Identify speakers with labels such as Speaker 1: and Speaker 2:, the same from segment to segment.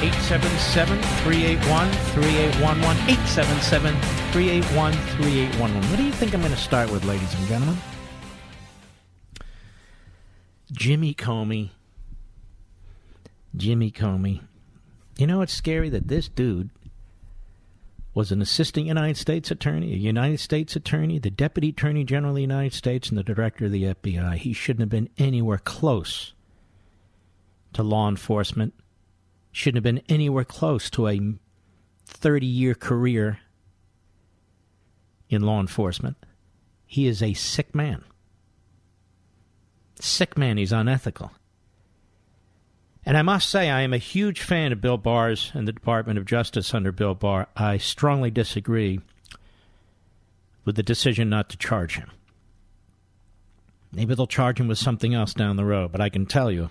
Speaker 1: 877-381-3811. 877-381-3811. What do you think I'm going to start with, ladies and gentlemen? Jimmy Comey. Jimmy Comey. You know, it's scary that this dude was an assistant United States attorney, a United States attorney, the deputy attorney general of the United States, and the director of the FBI. He shouldn't have been anywhere close to law enforcement shouldn't have been anywhere close to a 30 year career in law enforcement. He is a sick man. Sick man, he's unethical. And I must say, I am a huge fan of Bill Barr's and the Department of Justice under Bill Barr. I strongly disagree with the decision not to charge him. Maybe they'll charge him with something else down the road, but I can tell you,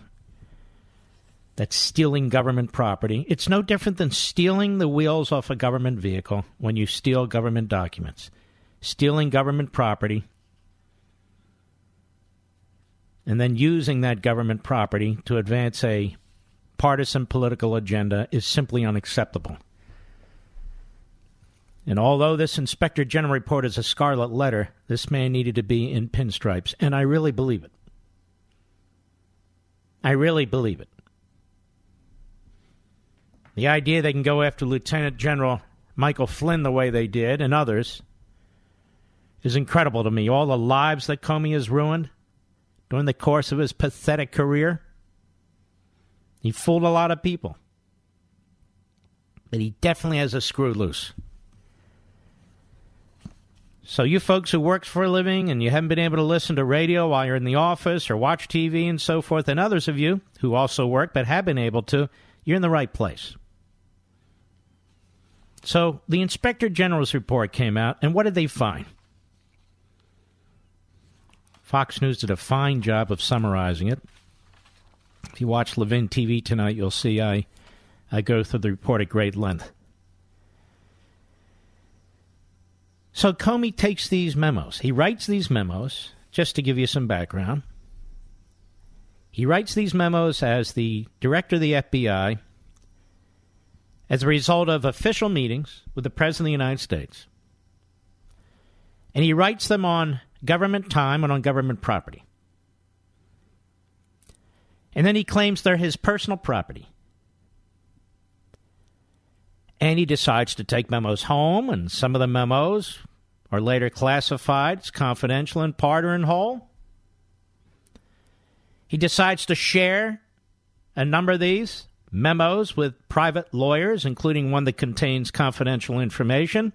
Speaker 1: that's stealing government property. It's no different than stealing the wheels off a government vehicle when you steal government documents. Stealing government property and then using that government property to advance a partisan political agenda is simply unacceptable. And although this Inspector General report is a scarlet letter, this man needed to be in pinstripes, and I really believe it. I really believe it. The idea they can go after Lieutenant General Michael Flynn the way they did and others is incredible to me. All the lives that Comey has ruined during the course of his pathetic career. He fooled a lot of people. But he definitely has a screw loose. So, you folks who work for a living and you haven't been able to listen to radio while you're in the office or watch TV and so forth, and others of you who also work but have been able to, you're in the right place. So the Inspector General's report came out, and what did they find? Fox News did a fine job of summarizing it. If you watch Levin TV tonight, you'll see I, I go through the report at great length. So Comey takes these memos. He writes these memos, just to give you some background. He writes these memos as the director of the FBI as a result of official meetings with the President of the United States. And he writes them on government time and on government property. And then he claims they're his personal property. And he decides to take memos home, and some of the memos are later classified as confidential in part or in whole. He decides to share a number of these memos with private lawyers, including one that contains confidential information.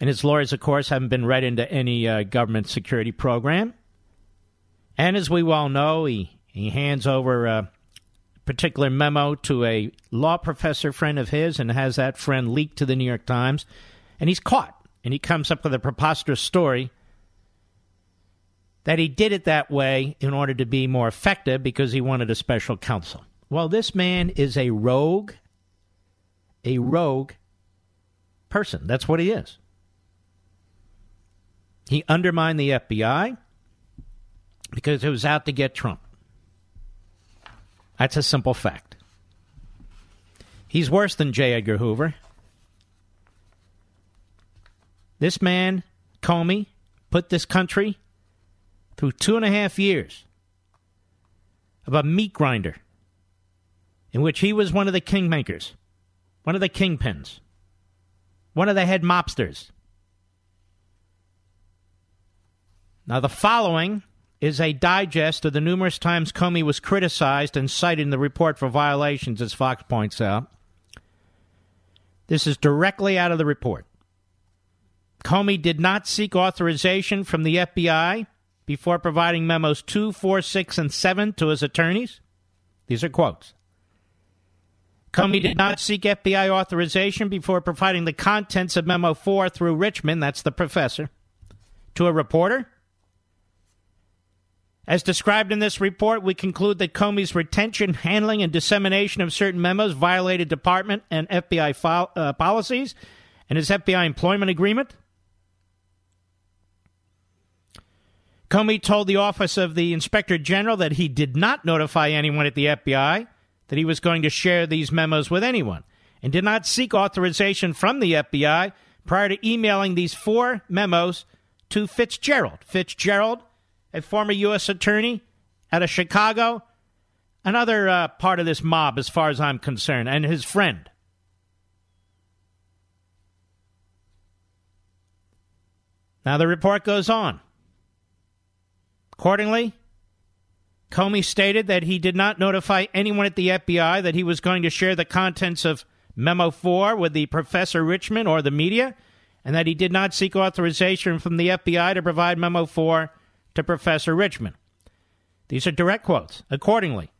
Speaker 1: And his lawyers, of course, haven't been read into any uh, government security program. And as we well know, he, he hands over a particular memo to a law professor friend of his and has that friend leaked to the New York Times. And he's caught. And he comes up with a preposterous story that he did it that way in order to be more effective because he wanted a special counsel. Well, this man is a rogue, a rogue person. That's what he is. He undermined the FBI because it was out to get Trump. That's a simple fact. He's worse than J. Edgar Hoover. This man, Comey, put this country through two and a half years of a meat grinder in which he was one of the kingmakers, one of the kingpins, one of the head mobsters. Now, the following is a digest of the numerous times Comey was criticized and cited in the report for violations, as Fox points out. This is directly out of the report. Comey did not seek authorization from the FBI before providing memos 2, 4, 6, and 7 to his attorneys. These are quotes. Comey did not seek FBI authorization before providing the contents of Memo 4 through Richman, that's the professor, to a reporter. As described in this report, we conclude that Comey's retention, handling, and dissemination of certain memos violated department and FBI uh, policies and his FBI employment agreement. Comey told the Office of the Inspector General that he did not notify anyone at the FBI that he was going to share these memos with anyone and did not seek authorization from the FBI prior to emailing these four memos to Fitzgerald. Fitzgerald, a former U.S. attorney out of Chicago, another uh, part of this mob, as far as I'm concerned, and his friend. Now, the report goes on. Accordingly, Comey stated that he did not notify anyone at the FBI that he was going to share the contents of Memo 4 with the Professor Richman or the media, and that he did not seek authorization from the FBI to provide Memo 4 to Professor Richman. These are direct quotes. Accordingly,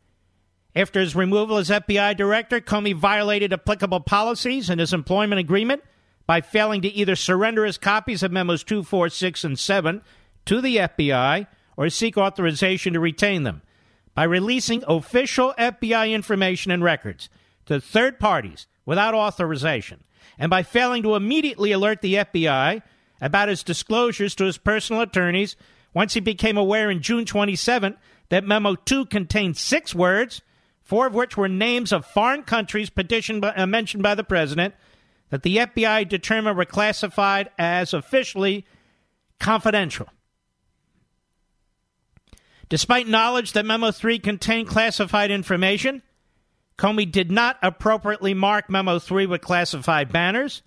Speaker 1: after his removal as FBI director, Comey violated applicable policies in his employment agreement by failing to either surrender his copies of Memos 2, 4, 6, and 7 to the FBI or seek authorization to retain them by releasing official FBI information and records to third parties without authorization, and by failing to immediately alert the FBI about his disclosures to his personal attorneys once he became aware in June 27 that Memo 2 contained six words, four of which were names of foreign countries petitioned by, uh, mentioned by the president, that the FBI determined were classified as officially confidential. Despite knowledge that Memo 3 contained classified information, Comey did not appropriately mark Memo 3 with classified banners,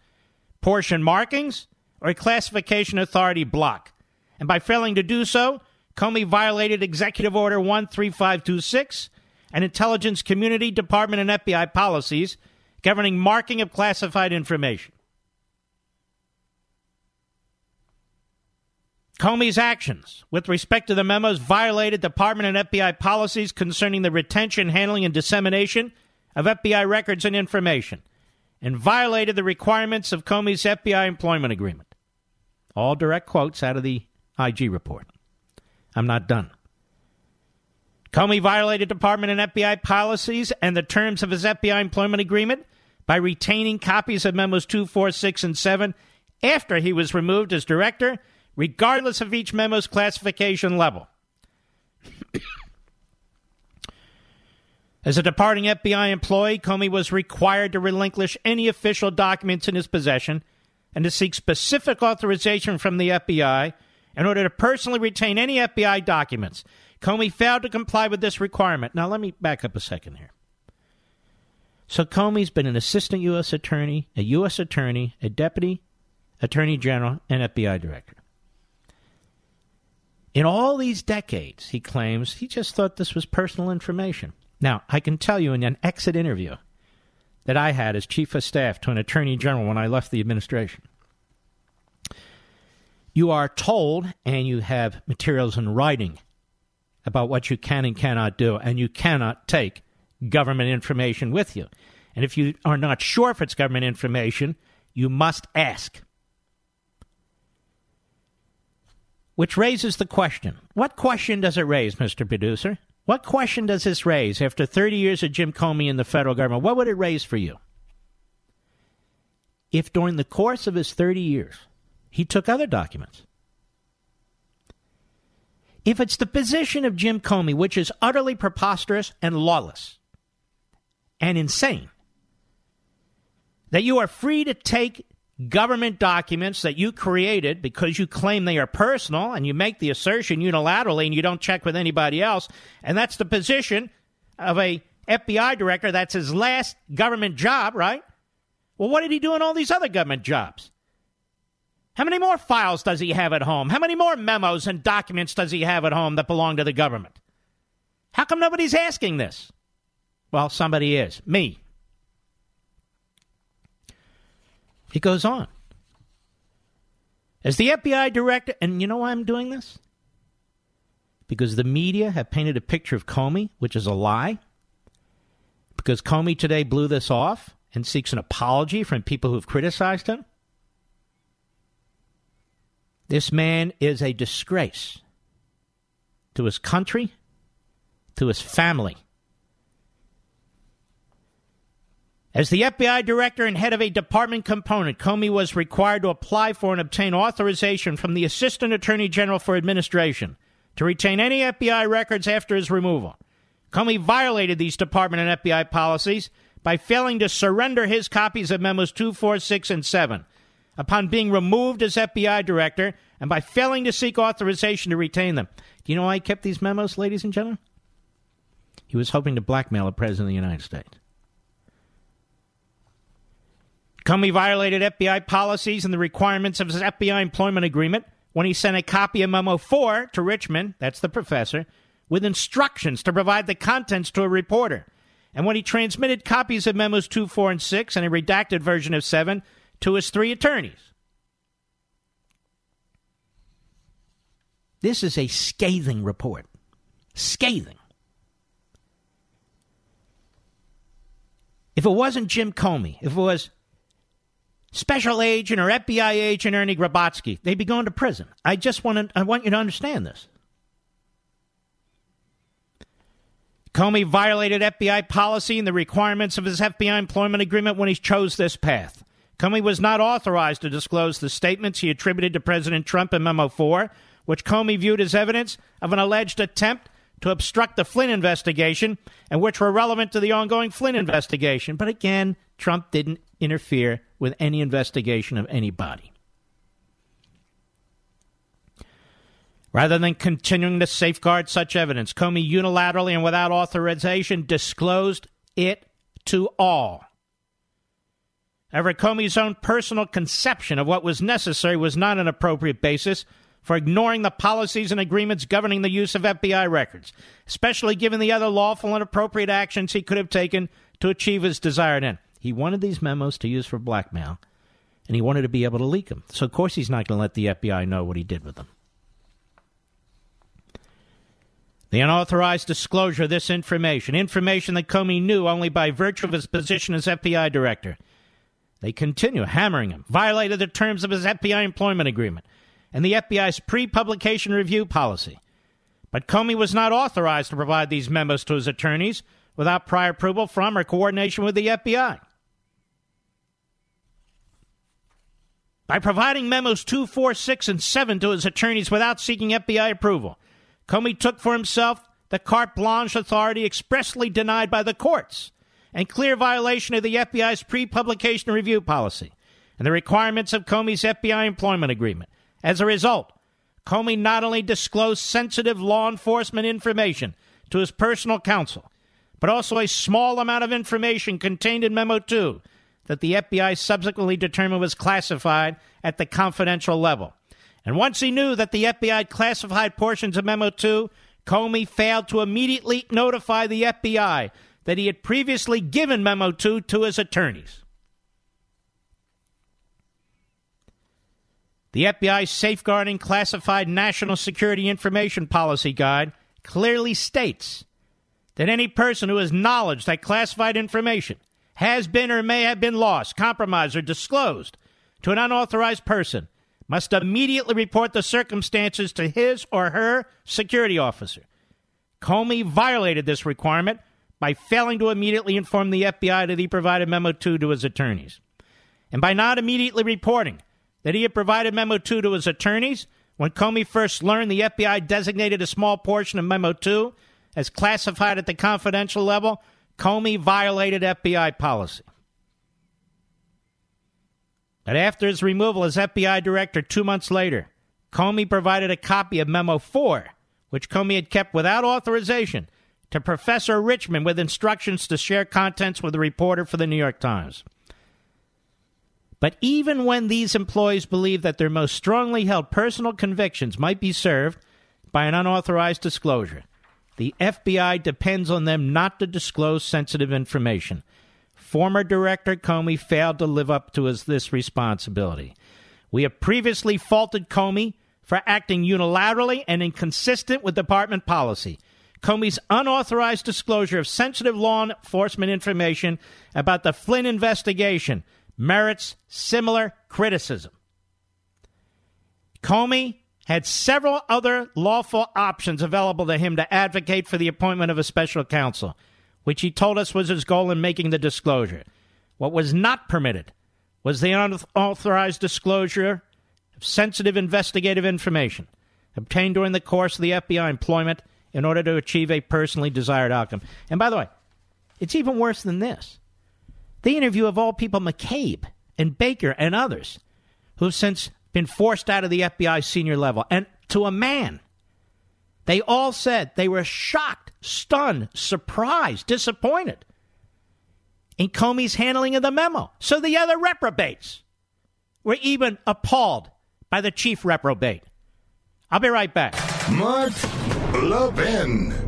Speaker 1: portion markings, or a classification authority block. And by failing to do so, Comey violated Executive Order 13526 and Intelligence Community Department and FBI policies governing marking of classified information. Comey's actions with respect to the memos violated Department and FBI policies concerning the retention, handling, and dissemination of FBI records and information, and violated the requirements of Comey's FBI employment agreement. All direct quotes out of the IG report. I'm not done. Comey violated Department and FBI policies and the terms of his FBI employment agreement by retaining copies of memos 2, 4, 6, and 7 after he was removed as director regardless of each memo's classification level. As a departing FBI employee, Comey was required to relinquish any official documents in his possession and to seek specific authorization from the FBI in order to personally retain any FBI documents. Comey failed to comply with this requirement. Now, let me back up a second here. So, Comey's been an assistant U.S. attorney, a U.S. attorney, a deputy attorney general, and FBI director. In all these decades, he claims, he just thought this was personal information. Now, I can tell you in an exit interview that I had as chief of staff to an attorney general when I left the administration. You are told, and you have materials in writing about what you can and cannot do, and you cannot take government information with you. And if you are not sure if it's government information, you must ask. Which raises the question what question does it raise, Mr. Producer? What question does this raise after 30 years of Jim Comey in the federal government? What would it raise for you? If during the course of his 30 years he took other documents, if it's the position of Jim Comey, which is utterly preposterous and lawless and insane, that you are free to take government documents that you created because you claim they are personal and you make the assertion unilaterally and you don't check with anybody else and that's the position of a FBI director that's his last government job right well what did he do in all these other government jobs How many more files does he have at home? How many more memos and documents does he have at home that belong to the government? How come nobody's asking this? Well, somebody is. Me. He goes on. As the FBI director, and you know why I'm doing this? Because the media have painted a picture of Comey, which is a lie. Because Comey today blew this off and seeks an apology from people who've criticized him. This man is a disgrace to his country, to his family. As the FBI director and head of a department component, Comey was required to apply for and obtain authorization from the Assistant Attorney General for Administration to retain any FBI records after his removal. Comey violated these department and FBI policies by failing to surrender his copies of memos 2, 4, 6, and 7 upon being removed as FBI director and by failing to seek authorization to retain them. Do you know why he kept these memos, ladies and gentlemen? He was hoping to blackmail the President of the United States. Comey violated FBI policies and the requirements of his FBI employment agreement when he sent a copy of Memo 4 to Richman, that's the professor, with instructions to provide the contents to a reporter. And when he transmitted copies of Memos 2, 4, and 6 and a redacted version of 7 to his three attorneys. This is a scathing report. Scathing. If it wasn't Jim Comey, if it was Special Agent or FBI Agent Ernie Grabotsky, they'd be going to prison. I just want to, I want you to understand this. Comey violated FBI policy and the requirements of his FBI employment agreement when he chose this path. Comey was not authorized to disclose the statements he attributed to President Trump in Memo 4, which Comey viewed as evidence of an alleged attempt to obstruct the Flynn investigation and which were relevant to the ongoing Flynn investigation. But again, Trump didn't interfere with any investigation of anybody. Rather than continuing to safeguard such evidence, Comey unilaterally and without authorization disclosed it to all. However, Comey's own personal conception of what was necessary was not an appropriate basis for ignoring the policies and agreements governing the use of FBI records, especially given the other lawful and appropriate actions he could have taken to achieve his desired end. He wanted these memos to use for blackmail, and he wanted to be able to leak them. So, of course, he's not going to let the FBI know what he did with them. The unauthorized disclosure of this information, information that Comey knew only by virtue of his position as FBI director. They continue hammering him, violated the terms of his FBI employment agreement and the FBI's pre publication review policy. But Comey was not authorized to provide these memos to his attorneys without prior approval from or coordination with the FBI. By providing memos 2, 4, 6, and 7 to his attorneys without seeking FBI approval, Comey took for himself the carte blanche authority expressly denied by the courts and clear violation of the FBI's pre publication review policy and the requirements of Comey's FBI employment agreement. As a result, Comey not only disclosed sensitive law enforcement information to his personal counsel, but also a small amount of information contained in Memo 2 that the FBI subsequently determined was classified at the confidential level. And once he knew that the FBI classified portions of Memo 2, Comey failed to immediately notify the FBI that he had previously given Memo 2 to his attorneys. The FBI's Safeguarding Classified National Security Information Policy Guide clearly states that any person who has knowledge that classified information has been or may have been lost, compromised, or disclosed to an unauthorized person must immediately report the circumstances to his or her security officer. Comey violated this requirement by failing to immediately inform the FBI that he provided Memo 2 to his attorneys. And by not immediately reporting that he had provided Memo 2 to his attorneys, when Comey first learned the FBI designated a small portion of Memo 2 as classified at the confidential level, Comey violated FBI policy. But after his removal as FBI director two months later, Comey provided a copy of Memo 4, which Comey had kept without authorization, to Professor Richman with instructions to share contents with a reporter for the New York Times. But even when these employees believe that their most strongly held personal convictions might be served by an unauthorized disclosure, the FBI depends on them not to disclose sensitive information. Former Director Comey failed to live up to his, this responsibility. We have previously faulted Comey for acting unilaterally and inconsistent with department policy. Comey's unauthorized disclosure of sensitive law enforcement information about the Flynn investigation merits similar criticism. Comey had several other lawful options available to him to advocate for the appointment of a special counsel, which he told us was his goal in making the disclosure. What was not permitted was the unauthorized disclosure of sensitive investigative information obtained during the course of the FBI employment in order to achieve a personally desired outcome. And by the way, it's even worse than this. The interview of all people McCabe and Baker and others who have since been forced out of the FBI senior level. And to a man, they all said they were shocked, stunned, surprised, disappointed in Comey's handling of the memo. So the other reprobates were even appalled by the chief reprobate. I'll be right back.
Speaker 2: Mark Levin.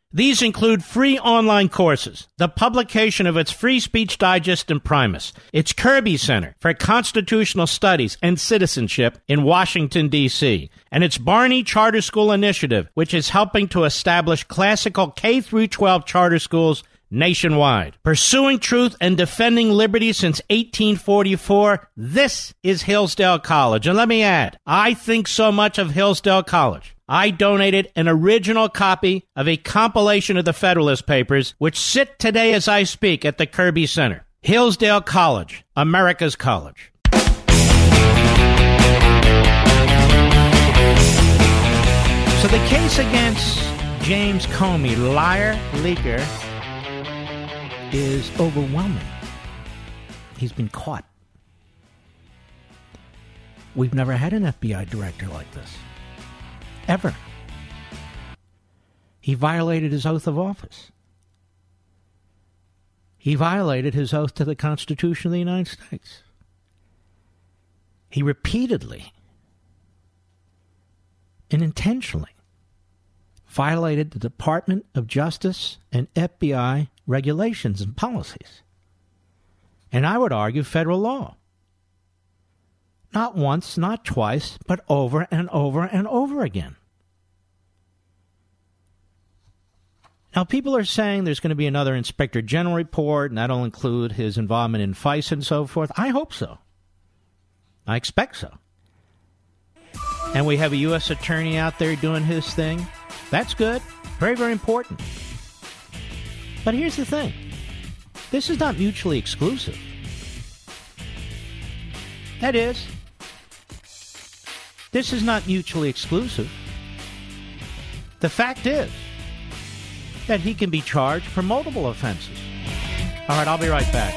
Speaker 1: These include free online courses, the publication of its Free Speech Digest and Imprimis, its Kirby Center for Constitutional Studies and Citizenship in Washington, D.C., and its Barney Charter School Initiative, which is helping to establish classical K 12 charter schools nationwide. Pursuing truth and defending liberty since 1844, this is Hillsdale College. And let me add, I think so much of Hillsdale College. I donated an original copy of a compilation of the Federalist Papers, which sit today as I speak at the Kirby Center. Hillsdale College, America's college. So the case against James Comey, liar, leaker, is overwhelming. He's been caught. We've never had an FBI director like this. Ever. He violated his oath of office. He violated his oath to the Constitution of the United States. He repeatedly and intentionally violated the Department of Justice and FBI regulations and policies. And I would argue federal law. Not once, not twice, but over and over and over again. Now, people are saying there's going to be another Inspector General report, and that'll include his involvement in FISA and so forth. I hope so. I expect so. And we have a U.S. attorney out there doing his thing. That's good. Very, very important. But here's the thing this is not mutually exclusive. That is, this is not mutually exclusive. The fact is that he can be charged for multiple offenses. All right, I'll be right back.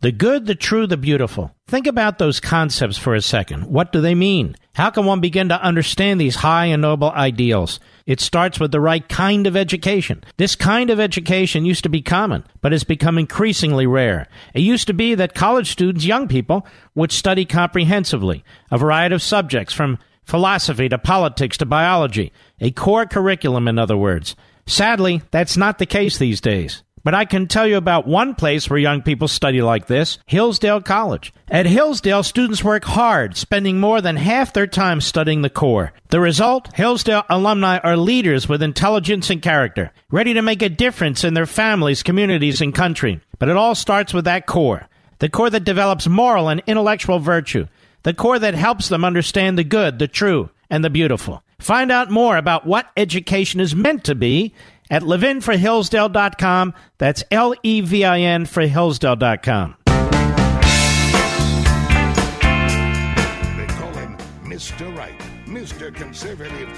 Speaker 1: The good, the true, the beautiful. Think about those concepts for a second. What do they mean? How can one begin to understand these high and noble ideals? It starts with the right kind of education. This kind of education used to be common, but has become increasingly rare. It used to be that college students, young people, would study comprehensively a variety of subjects from philosophy to politics to biology, a core curriculum, in other words. Sadly, that's not the case these days. But I can tell you about one place where young people study like this Hillsdale College. At Hillsdale, students work hard, spending more than half their time studying the core. The result? Hillsdale alumni are leaders with intelligence and character, ready to make a difference in their families, communities, and country. But it all starts with that core the core that develops moral and intellectual virtue, the core that helps them understand the good, the true, and the beautiful. Find out more about what education is meant to be at levinforhillsdale.com. That's L E V I N for Hillsdale.com.
Speaker 2: They call him Mr. Right, Mr. Conservative,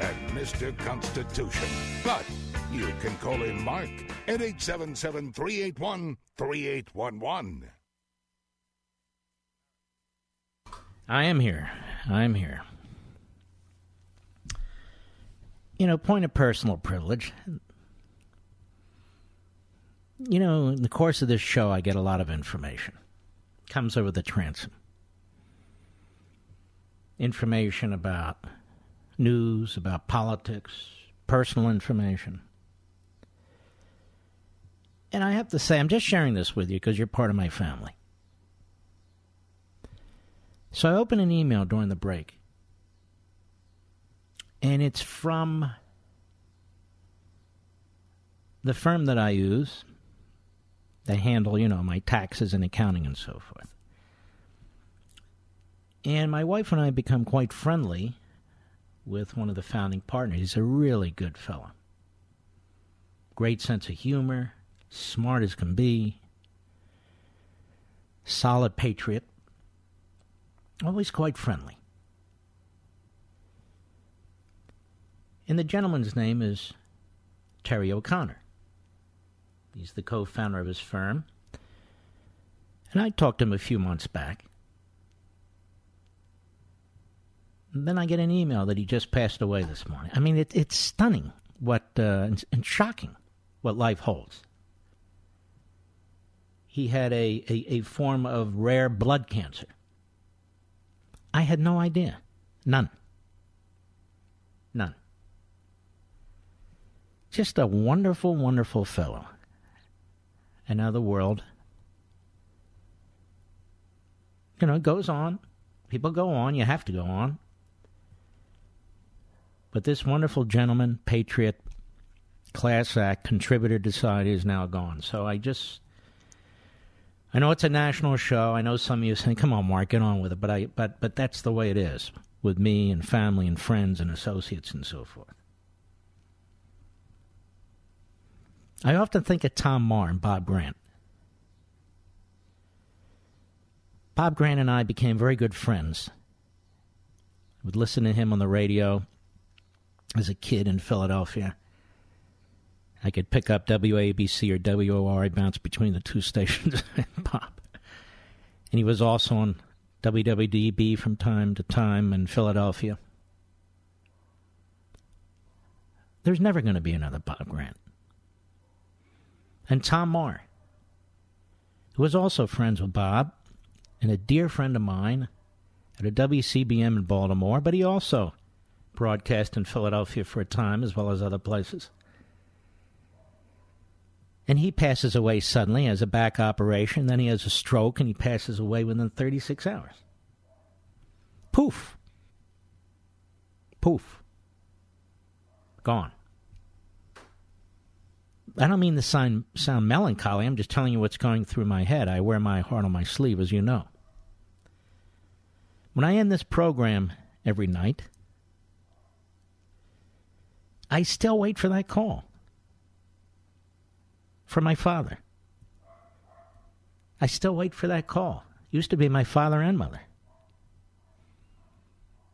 Speaker 2: and Mr. Constitution. But you can call him Mark at 877 381 3811.
Speaker 1: I am here. I'm here. You know, point of personal privilege. You know, in the course of this show, I get a lot of information. Comes over the transom. Information about news, about politics, personal information. And I have to say, I'm just sharing this with you because you're part of my family. So I open an email during the break, and it's from the firm that I use. They handle, you know, my taxes and accounting and so forth. And my wife and I become quite friendly with one of the founding partners. He's a really good fellow. Great sense of humor, smart as can be, solid patriot always quite friendly. And the gentleman's name is Terry O'Connor. He's the co founder of his firm. And I talked to him a few months back. And then I get an email that he just passed away this morning. I mean, it, it's stunning what uh, and shocking what life holds. He had a, a, a form of rare blood cancer. I had no idea. None. None. Just a wonderful, wonderful fellow. The world, you know, it goes on. People go on. You have to go on. But this wonderful gentleman, patriot, class act, contributor to society is now gone. So I just I know it's a national show. I know some of you are saying, "Come on, Mark, get on with it." But I, but, but that's the way it is with me and family and friends and associates and so forth. I often think of Tom Marr and Bob Grant. Bob Grant and I became very good friends. I would listen to him on the radio as a kid in Philadelphia. I could pick up WABC or WOR. I bounced between the two stations and pop. And he was also on WWDB from time to time in Philadelphia. There's never going to be another Bob Grant. And Tom Marr, who was also friends with Bob and a dear friend of mine at a WCBM in Baltimore, but he also broadcast in Philadelphia for a time as well as other places. And he passes away suddenly, has a back operation, then he has a stroke, and he passes away within 36 hours. Poof. Poof. Gone. I don't mean to sound, sound melancholy. I'm just telling you what's going through my head. I wear my heart on my sleeve, as you know. When I end this program every night, I still wait for that call from my father. I still wait for that call. Used to be my father and mother.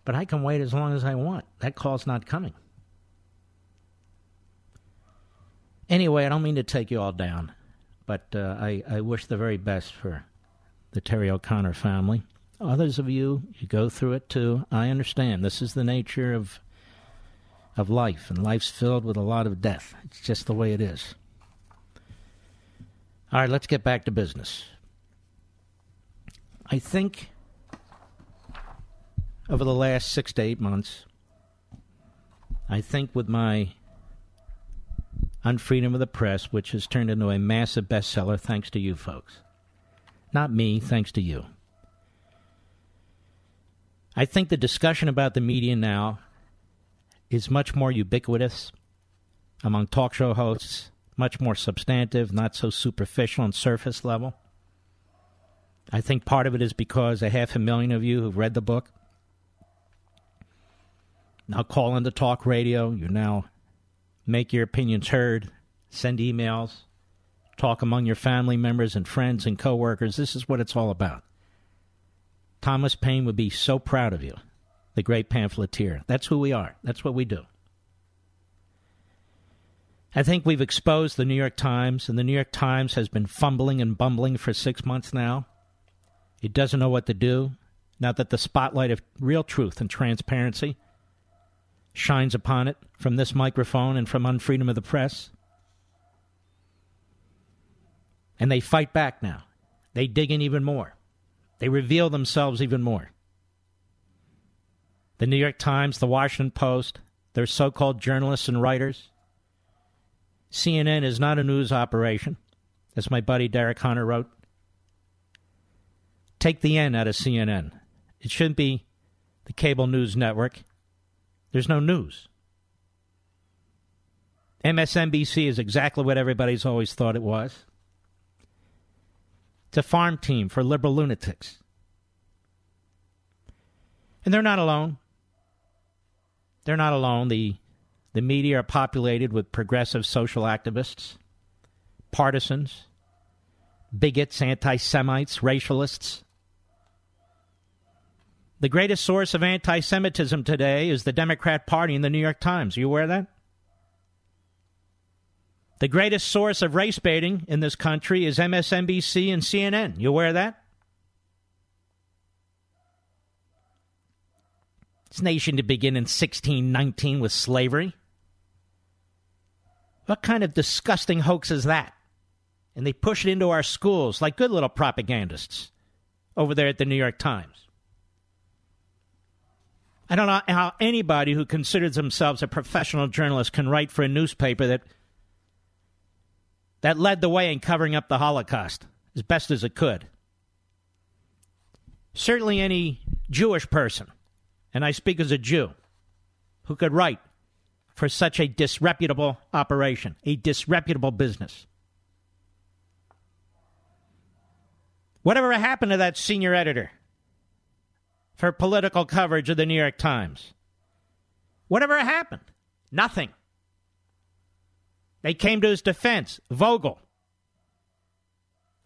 Speaker 1: But I can wait as long as I want. That call's not coming. Anyway, I don't mean to take you all down, but uh, I, I wish the very best for the Terry O'Connor family. Others of you, you go through it too. I understand. This is the nature of of life, and life's filled with a lot of death. It's just the way it is. All right, let's get back to business. I think over the last six to eight months, I think with my Unfreedom of the press, which has turned into a massive bestseller thanks to you folks. Not me, thanks to you. I think the discussion about the media now is much more ubiquitous among talk show hosts, much more substantive, not so superficial and surface level. I think part of it is because a half a million of you who've read the book now call into talk radio. You're now make your opinions heard, send emails, talk among your family members and friends and coworkers. This is what it's all about. Thomas Paine would be so proud of you, the great pamphleteer. That's who we are. That's what we do. I think we've exposed the New York Times, and the New York Times has been fumbling and bumbling for six months now. It doesn't know what to do now that the spotlight of real truth and transparency shines upon it from this microphone and from Unfreedom of the Press. And they fight back now. They dig in even more. They reveal themselves even more. The New York Times, the Washington Post, their so called journalists and writers. CNN is not a news operation, as my buddy Derek Hunter wrote. Take the N out of CNN. It shouldn't be the cable news network. There's no news. MSNBC is exactly what everybody's always thought it was. It's a farm team for liberal lunatics. And they're not alone. They're not alone. The, the media are populated with progressive social activists, partisans, bigots, anti Semites, racialists. The greatest source of anti Semitism today is the Democrat Party and the New York Times. Are you aware of that? The greatest source of race baiting in this country is MSNBC and CNN. You aware of that? This nation to begin in 1619 with slavery. What kind of disgusting hoax is that? And they push it into our schools like good little propagandists over there at the New York Times. I don't know how anybody who considers themselves a professional journalist can write for a newspaper that that led the way in covering up the Holocaust as best as it could. Certainly any Jewish person, and I speak as a Jew, who could write for such a disreputable operation, a disreputable business. Whatever happened to that senior editor? For political coverage of the New York Times. Whatever happened? Nothing. They came to his defense. Vogel.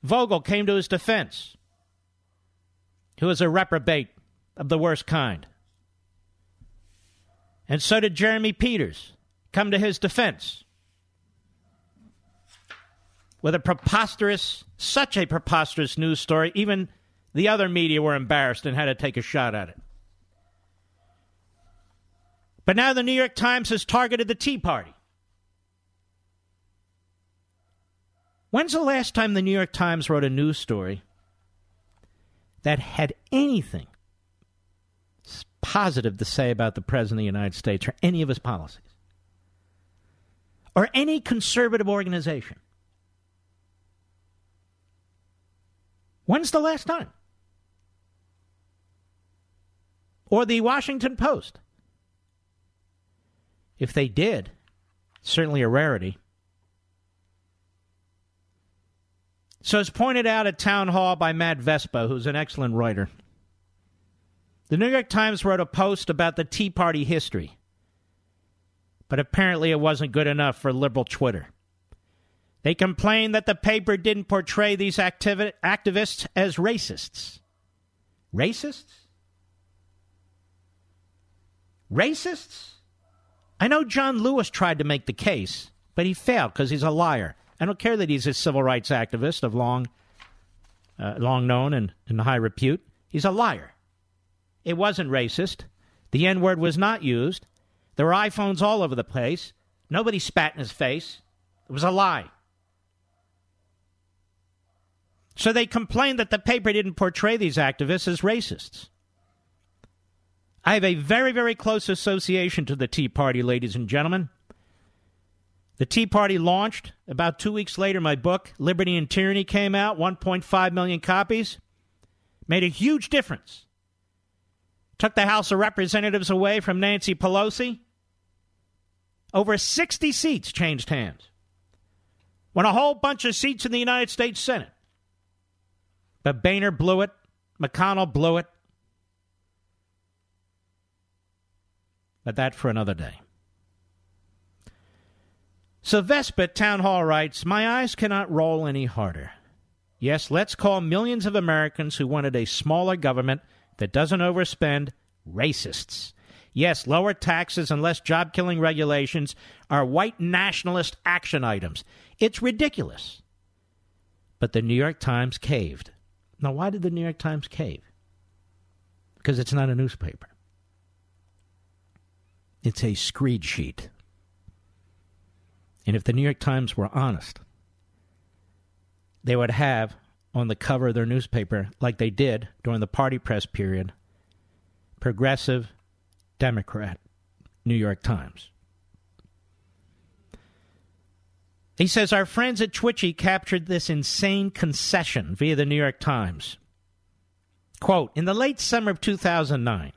Speaker 1: Vogel came to his defense, who was a reprobate of the worst kind. And so did Jeremy Peters come to his defense with a preposterous, such a preposterous news story, even the other media were embarrassed and had to take a shot at it. But now the New York Times has targeted the Tea Party. When's the last time the New York Times wrote a news story that had anything positive to say about the President of the United States or any of his policies? Or any conservative organization? When's the last time? Or the Washington Post. If they did, certainly a rarity. So, as pointed out at Town Hall by Matt Vespa, who's an excellent writer, the New York Times wrote a post about the Tea Party history. But apparently, it wasn't good enough for liberal Twitter. They complained that the paper didn't portray these activi- activists as racists. Racists? Racists? I know John Lewis tried to make the case, but he failed because he's a liar. I don't care that he's a civil rights activist of long, uh, long known and, and high repute. He's a liar. It wasn't racist. The N word was not used. There were iPhones all over the place. Nobody spat in his face. It was a lie. So they complained that the paper didn't portray these activists as racists. I have a very, very close association to the Tea Party, ladies and gentlemen. The Tea Party launched. About two weeks later, my book, Liberty and Tyranny, came out, 1.5 million copies. Made a huge difference. Took the House of Representatives away from Nancy Pelosi. Over 60 seats changed hands. Won a whole bunch of seats in the United States Senate. But Boehner blew it. McConnell blew it. But that for another day. So Vespa Town Hall writes, My eyes cannot roll any harder. Yes, let's call millions of Americans who wanted a smaller government that doesn't overspend racists. Yes, lower taxes and less job killing regulations are white nationalist action items. It's ridiculous. But the New York Times caved. Now, why did the New York Times cave? Because it's not a newspaper, it's a screed sheet. And if the New York Times were honest, they would have on the cover of their newspaper, like they did during the party press period, progressive Democrat New York Times. He says our friends at Twitchy captured this insane concession via the New York Times. Quote In the late summer of 2009,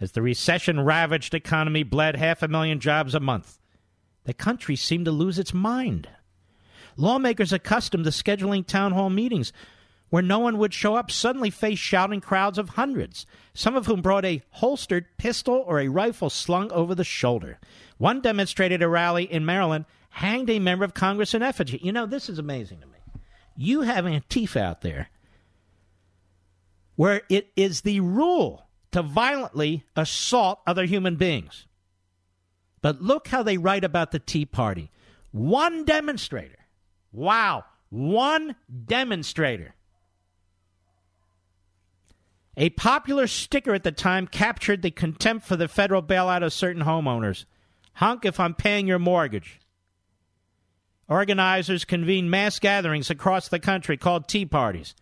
Speaker 1: as the recession ravaged economy bled half a million jobs a month, the country seemed to lose its mind. Lawmakers accustomed to scheduling town hall meetings where no one would show up suddenly faced shouting crowds of hundreds, some of whom brought a holstered pistol or a rifle slung over the shoulder. One demonstrated a rally in Maryland, hanged a member of Congress in effigy. You know, this is amazing to me. You have Antifa out there where it is the rule to violently assault other human beings. But look how they write about the Tea Party. One demonstrator. Wow. One demonstrator. A popular sticker at the time captured the contempt for the federal bailout of certain homeowners. Hunk if I'm paying your mortgage. Organizers convened mass gatherings across the country called Tea Parties.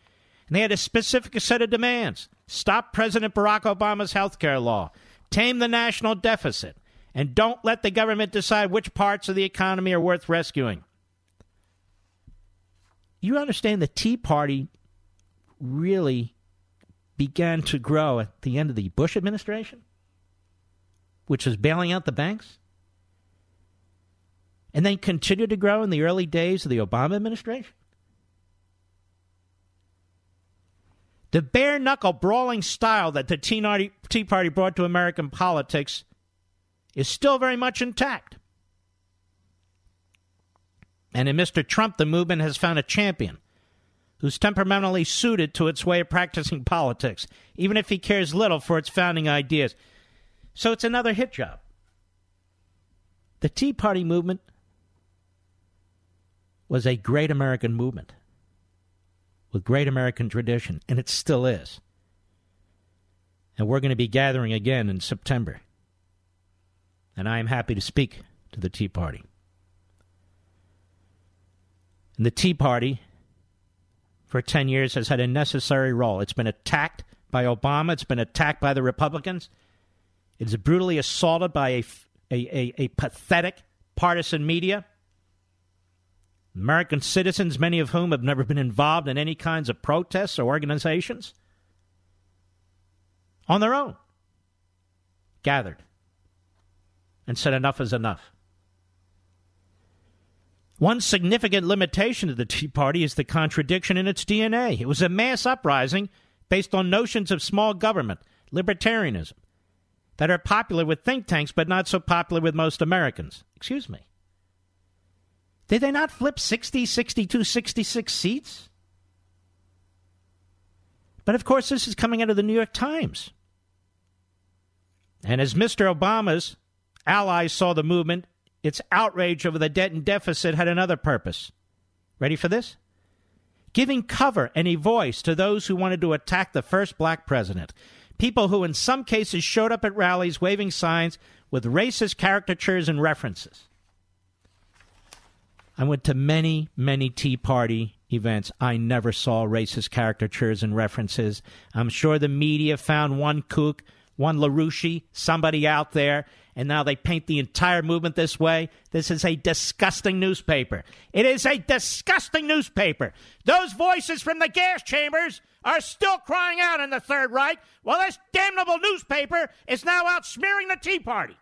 Speaker 1: And they had a specific set of demands stop President Barack Obama's health care law, tame the national deficit, and don't let the government decide which parts of the economy are worth rescuing. You understand the Tea Party really began to grow at the end of the Bush administration, which was bailing out the banks, and then continued to grow in the early days of the Obama administration. The bare knuckle brawling style that the Tea Party brought to American politics is still very much intact. And in Mr. Trump, the movement has found a champion who's temperamentally suited to its way of practicing politics, even if he cares little for its founding ideas. So it's another hit job. The Tea Party movement was a great American movement with great American tradition, and it still is. And we're going to be gathering again in September and I am happy to speak to the Tea Party. And the Tea Party, for 10 years, has had a necessary role. It's been attacked by Obama, it's been attacked by the Republicans, it's brutally assaulted by a, a, a, a pathetic partisan media. American citizens, many of whom have never been involved in any kinds of protests or organizations, on their own, gathered and said enough is enough. One significant limitation of the Tea Party is the contradiction in its DNA. It was a mass uprising based on notions of small government, libertarianism, that are popular with think tanks but not so popular with most Americans. Excuse me. Did they not flip 60, 62, 66 seats? But of course, this is coming out of the New York Times. And as Mr. Obama's allies saw the movement, its outrage over the debt and deficit had another purpose. Ready for this? Giving cover and a voice to those who wanted to attack the first black president. People who, in some cases, showed up at rallies waving signs with racist caricatures and references. I went to many, many Tea Party events. I never saw racist caricatures and references. I'm sure the media found one kook, one LaRouche, somebody out there, and now they paint the entire movement this way. This is a disgusting newspaper. It is a disgusting newspaper. Those voices from the gas chambers are still crying out in the Third Reich, while this damnable newspaper is now out smearing the Tea Party.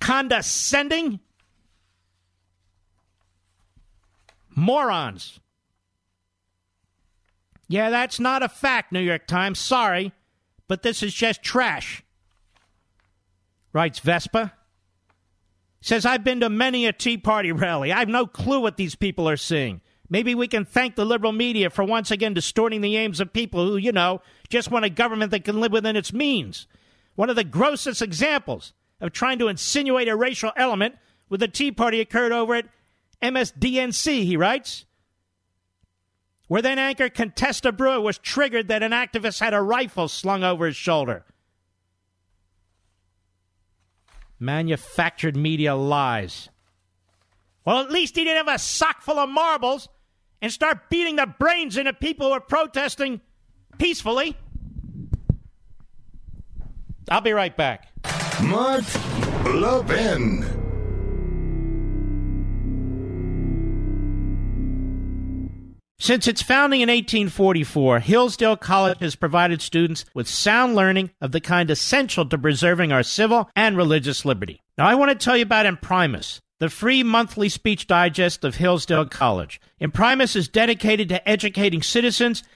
Speaker 1: Condescending morons. Yeah, that's not a fact, New York Times. Sorry, but this is just trash. Writes Vespa. Says, I've been to many a Tea Party rally. I have no clue what these people are seeing. Maybe we can thank the liberal media for once again distorting the aims of people who, you know, just want a government that can live within its means. One of the grossest examples of trying to insinuate a racial element with the Tea Party occurred over at MSDNC, he writes where then anchor Contessa Brewer was triggered that an activist had a rifle slung over his shoulder. Manufactured media lies. Well, at least he didn't have a sock full of marbles and start beating the brains into people who are protesting peacefully. I'll be right back.
Speaker 2: Mark Levin.
Speaker 1: Since its founding in 1844, Hillsdale College has provided students with sound learning of the kind essential to preserving our civil and religious liberty. Now, I want to tell you about Imprimis, the free monthly speech digest of Hillsdale College. Imprimis is dedicated to educating citizens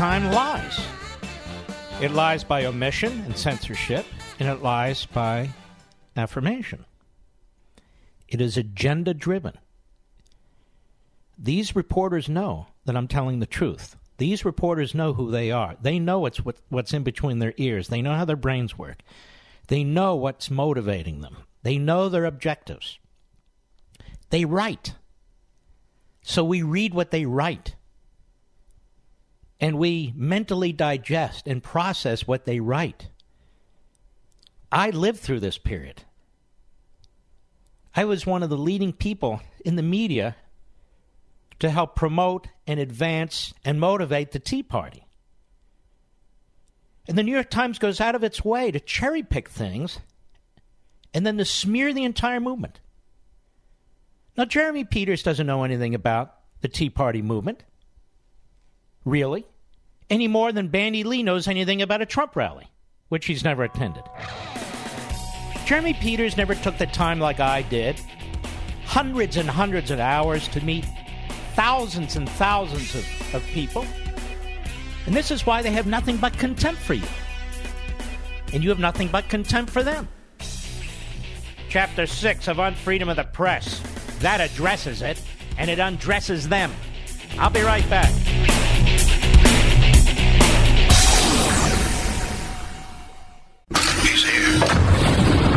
Speaker 1: Times lies. It lies by omission and censorship, and it lies by affirmation. It is agenda driven. These reporters know that I'm telling the truth. These reporters know who they are. They know what's what, what's in between their ears. They know how their brains work. They know what's motivating them. They know their objectives. They write. So we read what they write. And we mentally digest and process what they write. I lived through this period. I was one of the leading people in the media to help promote and advance and motivate the Tea Party. And the New York Times goes out of its way to cherry pick things and then to smear the entire movement. Now, Jeremy Peters doesn't know anything about the Tea Party movement, really, any more than Bandy Lee knows anything about a Trump rally, which he's never attended. Jeremy Peters never took the time like I did, hundreds and hundreds of hours to meet thousands and thousands of, of people. And this is why they have nothing but contempt for you. And you have nothing but contempt for them. Chapter 6 of Unfreedom of the Press. That addresses it, and it undresses them. I'll be right back.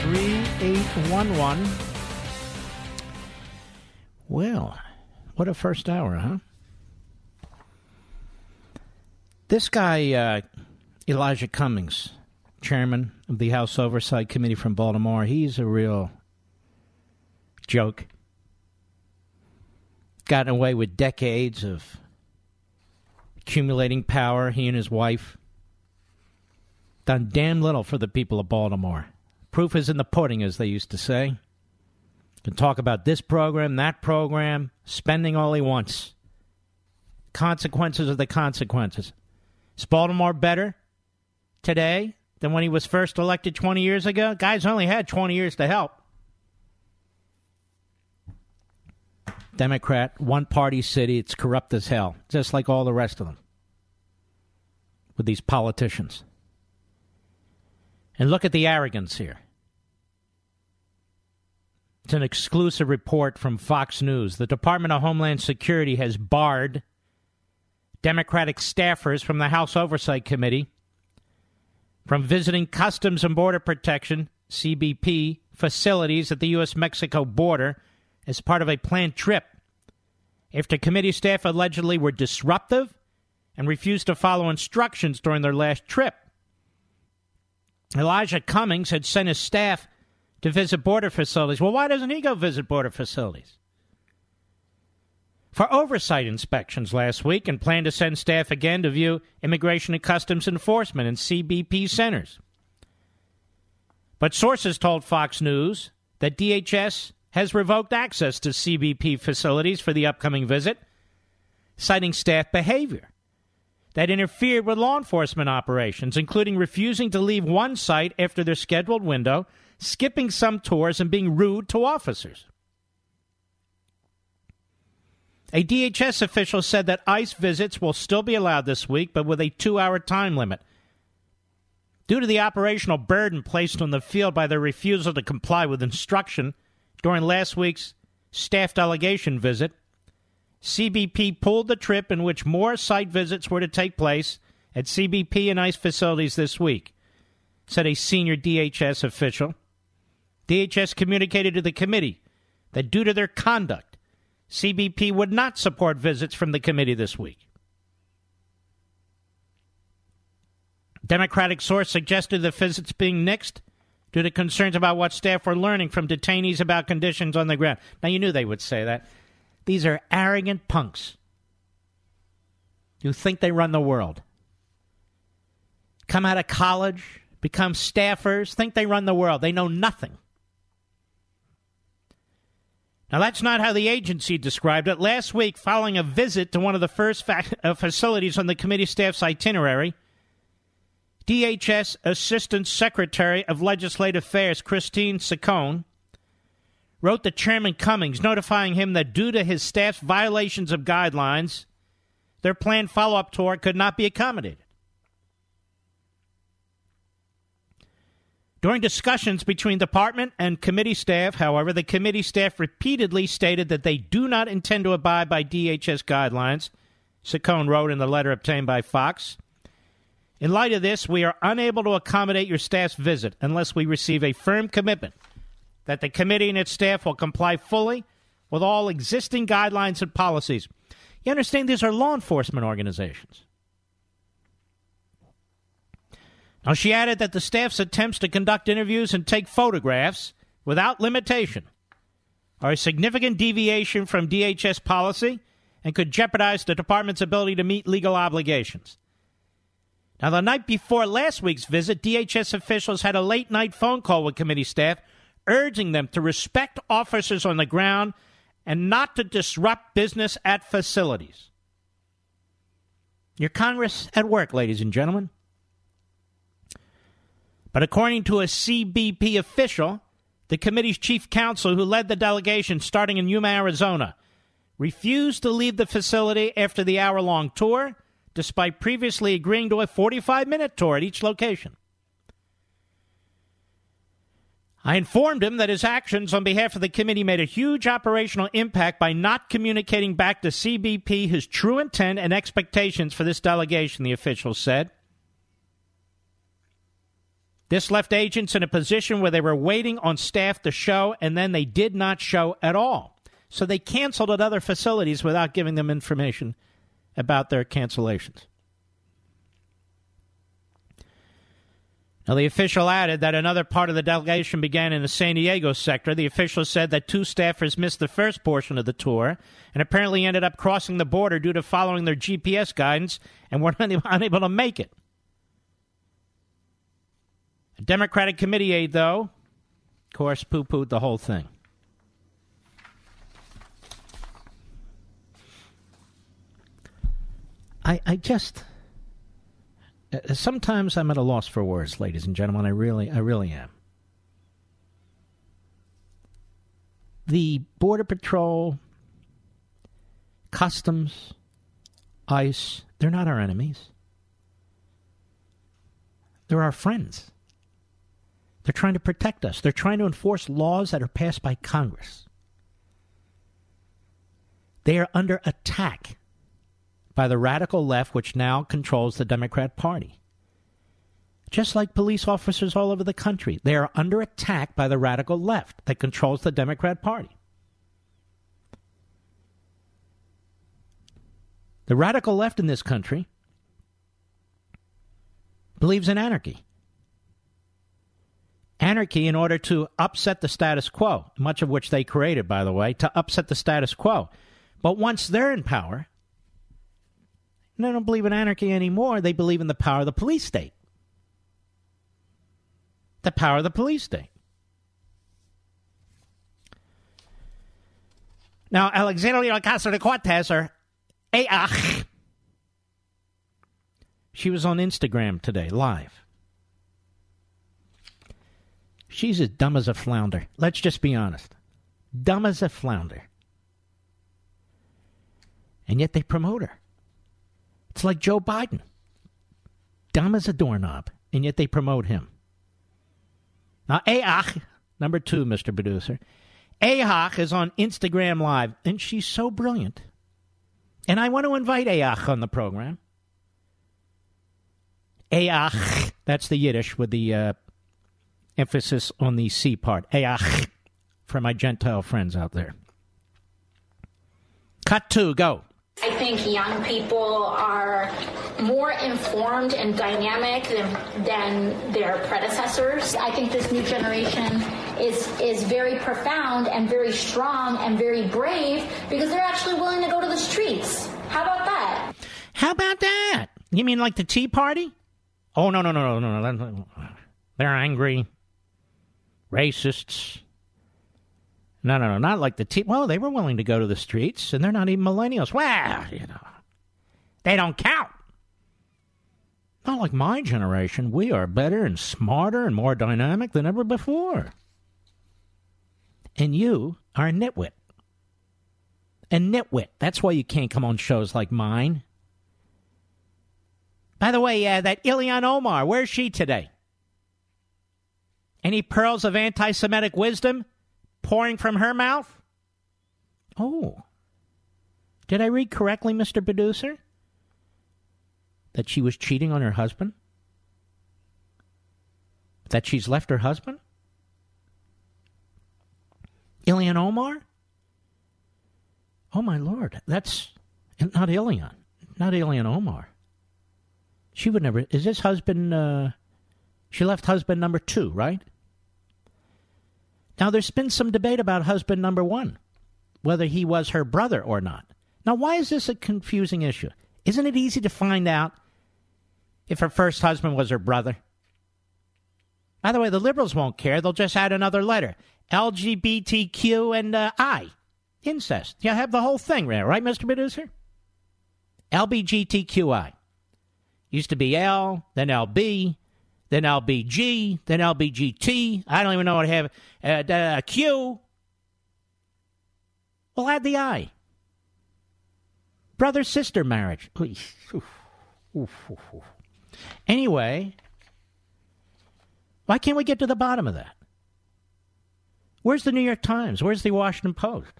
Speaker 1: 877-381-3811. Well, what a first hour, huh? This guy, uh, Elijah Cummings, chairman of the House Oversight Committee from Baltimore, he's a real joke. Gotten away with decades of accumulating power, he and his wife. Done damn little for the people of Baltimore. Proof is in the pudding, as they used to say. Can talk about this program, that program, spending all he wants. Consequences of the consequences. Is Baltimore better today than when he was first elected 20 years ago? Guy's only had 20 years to help. Democrat, one party city, it's corrupt as hell, just like all the rest of them with these politicians. And look at the arrogance here. It's an exclusive report from Fox News. The Department of Homeland Security has barred Democratic staffers from the House Oversight Committee from visiting Customs and Border Protection, CBP, facilities at the U.S. Mexico border as part of a planned trip after committee staff allegedly were disruptive and refused to follow instructions during their last trip. Elijah Cummings had sent his staff to visit border facilities. Well, why doesn't he go visit border facilities? For oversight inspections last week and plan to send staff again to view Immigration and Customs Enforcement and CBP centers. But sources told Fox News that DHS has revoked access to CBP facilities for the upcoming visit, citing staff behavior that interfered with law enforcement operations, including refusing to leave one site after their scheduled window, skipping some tours, and being rude to officers. A DHS official said that ICE visits will still be allowed this week, but with a two hour time limit. Due to the operational burden placed on the field by their refusal to comply with instruction during last week's staff delegation visit, CBP pulled the trip in which more site visits were to take place at CBP and ICE facilities this week, said a senior DHS official. DHS communicated to the committee that due to their conduct, CBP would not support visits from the committee this week. Democratic source suggested the visits being nixed due to concerns about what staff were learning from detainees about conditions on the ground. Now, you knew they would say that. These are arrogant punks who think they run the world. Come out of college, become staffers, think they run the world. They know nothing. Now, that's not how the agency described it. Last week, following a visit to one of the first uh, facilities on the committee staff's itinerary, DHS Assistant Secretary of Legislative Affairs Christine Ciccone wrote to Chairman Cummings notifying him that due to his staff's violations of guidelines, their planned follow up tour could not be accommodated. During discussions between department and committee staff, however, the committee staff repeatedly stated that they do not intend to abide by DHS guidelines, Ciccone wrote in the letter obtained by Fox. In light of this, we are unable to accommodate your staff's visit unless we receive a firm commitment that the committee and its staff will comply fully with all existing guidelines and policies. You understand these are law enforcement organizations. Now, she added that the staff's attempts to conduct interviews and take photographs without limitation are a significant deviation from DHS policy and could jeopardize the department's ability to meet legal obligations. Now, the night before last week's visit, DHS officials had a late night phone call with committee staff urging them to respect officers on the ground and not to disrupt business at facilities. Your Congress at work, ladies and gentlemen. But according to a CBP official, the committee's chief counsel who led the delegation starting in Yuma, Arizona, refused to leave the facility after the hour long tour, despite previously agreeing to a 45 minute tour at each location. I informed him that his actions on behalf of the committee made a huge operational impact by not communicating back to CBP his true intent and expectations for this delegation, the official said. This left agents in a position where they were waiting on staff to show, and then they did not show at all. So they canceled at other facilities without giving them information about their cancellations. Now, the official added that another part of the delegation began in the San Diego sector. The official said that two staffers missed the first portion of the tour and apparently ended up crossing the border due to following their GPS guidance and were unable to make it. A Democratic committee aide, though, of course, poo pooed the whole thing. I, I just Uh, sometimes I'm at a loss for words, ladies and gentlemen. I really, I really am. The Border Patrol, Customs, ICE, they're not our enemies. They're our friends. They're trying to protect us. They're trying to enforce laws that are passed by Congress. They are under attack by the radical left, which now controls the Democrat Party. Just like police officers all over the country, they are under attack by the radical left that controls the Democrat Party. The radical left in this country believes in anarchy. Anarchy, in order to upset the status quo, much of which they created, by the way, to upset the status quo. But once they're in power, they don't believe in anarchy anymore. They believe in the power of the police state. The power of the police state. Now, Alexandria Ocasio Cortez, or AAH, she was on Instagram today, live. She's as dumb as a flounder. Let's just be honest. Dumb as a flounder. And yet they promote her. It's like Joe Biden. Dumb as a doorknob, and yet they promote him. Now, Ahach, number two, Mr. Producer, Ahach is on Instagram Live, and she's so brilliant. And I want to invite Ahach on the program. Ahach, that's the Yiddish with the uh, emphasis on the C part. Ahach, for my Gentile friends out there. Cut two, go.
Speaker 3: I think young people are more informed and dynamic than, than their predecessors. I think this new generation is is very profound and very strong and very brave because they're actually willing to go to the streets. How about that?
Speaker 1: How about that? You mean like the Tea Party? Oh no no no no no no! They're angry, racists, no, no, no, not like the team. Well, they were willing to go to the streets, and they're not even millennials. Well, you know, they don't count. Not like my generation. We are better and smarter and more dynamic than ever before. And you are a nitwit. A nitwit. That's why you can't come on shows like mine. By the way, uh, that Ilhan Omar, where's she today? Any pearls of anti Semitic wisdom? Pouring from her mouth? Oh. Did I read correctly, Mr. Producer? That she was cheating on her husband? That she's left her husband? Ilhan Omar? Oh, my Lord. That's not Ilhan. Not Ilhan Omar. She would never. Is this husband. Uh, she left husband number two, right? Now, there's been some debate about husband number one, whether he was her brother or not. Now, why is this a confusing issue? Isn't it easy to find out if her first husband was her brother? By the way, the liberals won't care. They'll just add another letter LGBTQ and uh, I. Incest. You have the whole thing there, right, Mr. Producer? LBGTQI. Used to be L, then LB, then LBG, then LBGT. I don't even know what I have. Uh, uh, Q. We'll add the I. Brother sister marriage. Anyway, why can't we get to the bottom of that? Where's the New York Times? Where's the Washington Post?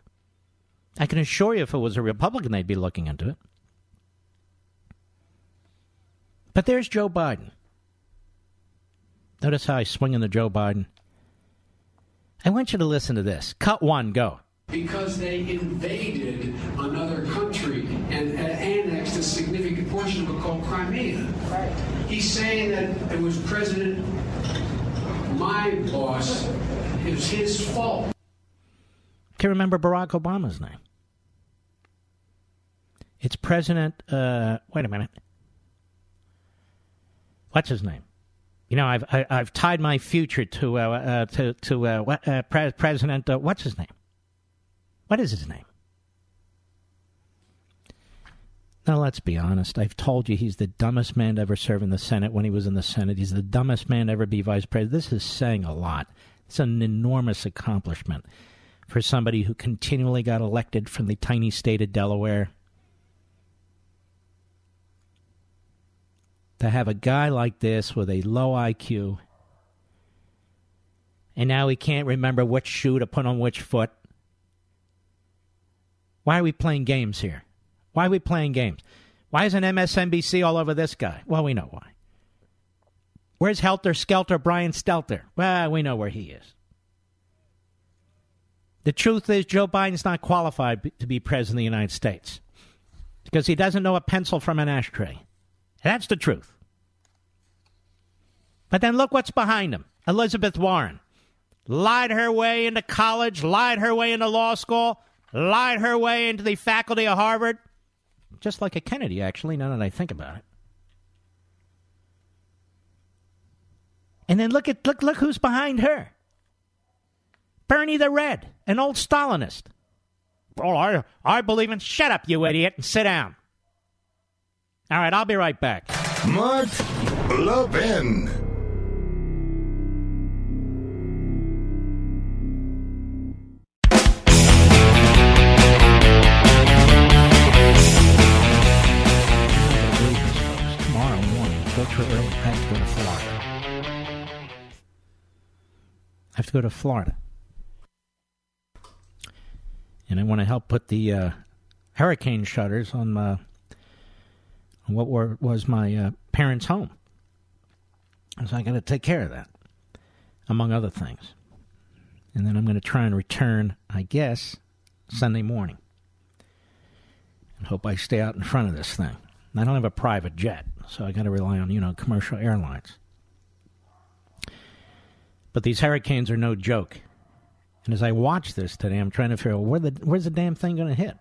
Speaker 1: I can assure you if it was a Republican, they'd be looking into it. But there's Joe Biden. Notice how I swing into Joe Biden. I want you to listen to this. Cut one, go.
Speaker 4: Because they invaded another country and uh, annexed a significant portion of it called Crimea. Right. He's saying that it was President my boss is his fault.
Speaker 1: Can you remember Barack Obama's name? It's President. Uh, wait a minute. What's his name? You know, I've I, have i have tied my future to uh, uh, to to uh, uh pre- President. Uh, what's his name? What is his name? Now, let's be honest. I've told you he's the dumbest man to ever serve in the Senate when he was in the Senate. He's the dumbest man to ever be vice president. This is saying a lot. It's an enormous accomplishment for somebody who continually got elected from the tiny state of Delaware. To have a guy like this with a low IQ, and now he can't remember which shoe to put on which foot. Why are we playing games here? Why are we playing games? Why isn't MSNBC all over this guy? Well, we know why. Where's Helter Skelter Brian Stelter? Well, we know where he is. The truth is, Joe Biden's not qualified to be president of the United States because he doesn't know a pencil from an ashtray. That's the truth. But then look what's behind him Elizabeth Warren. Lied her way into college, lied her way into law school, lied her way into the faculty of Harvard just like a Kennedy, actually, now that I think about it. And then look at look look who's behind her. Bernie the Red, an old Stalinist. Oh, I I believe in shut up, you idiot, and sit down. All right, I'll be right back.
Speaker 2: Mark Levin.
Speaker 1: early. I have to go to Florida. I have to go to Florida. And I want to help put the uh, hurricane shutters on, my, on what were, was my uh, parents' home. So I got to take care of that, among other things. And then I'm going to try and return, I guess, Sunday morning. And hope I stay out in front of this thing. I don't have a private jet, so I got to rely on, you know, commercial airlines. But these hurricanes are no joke. And as I watch this today, I'm trying to figure out where the where's the damn thing going to hit.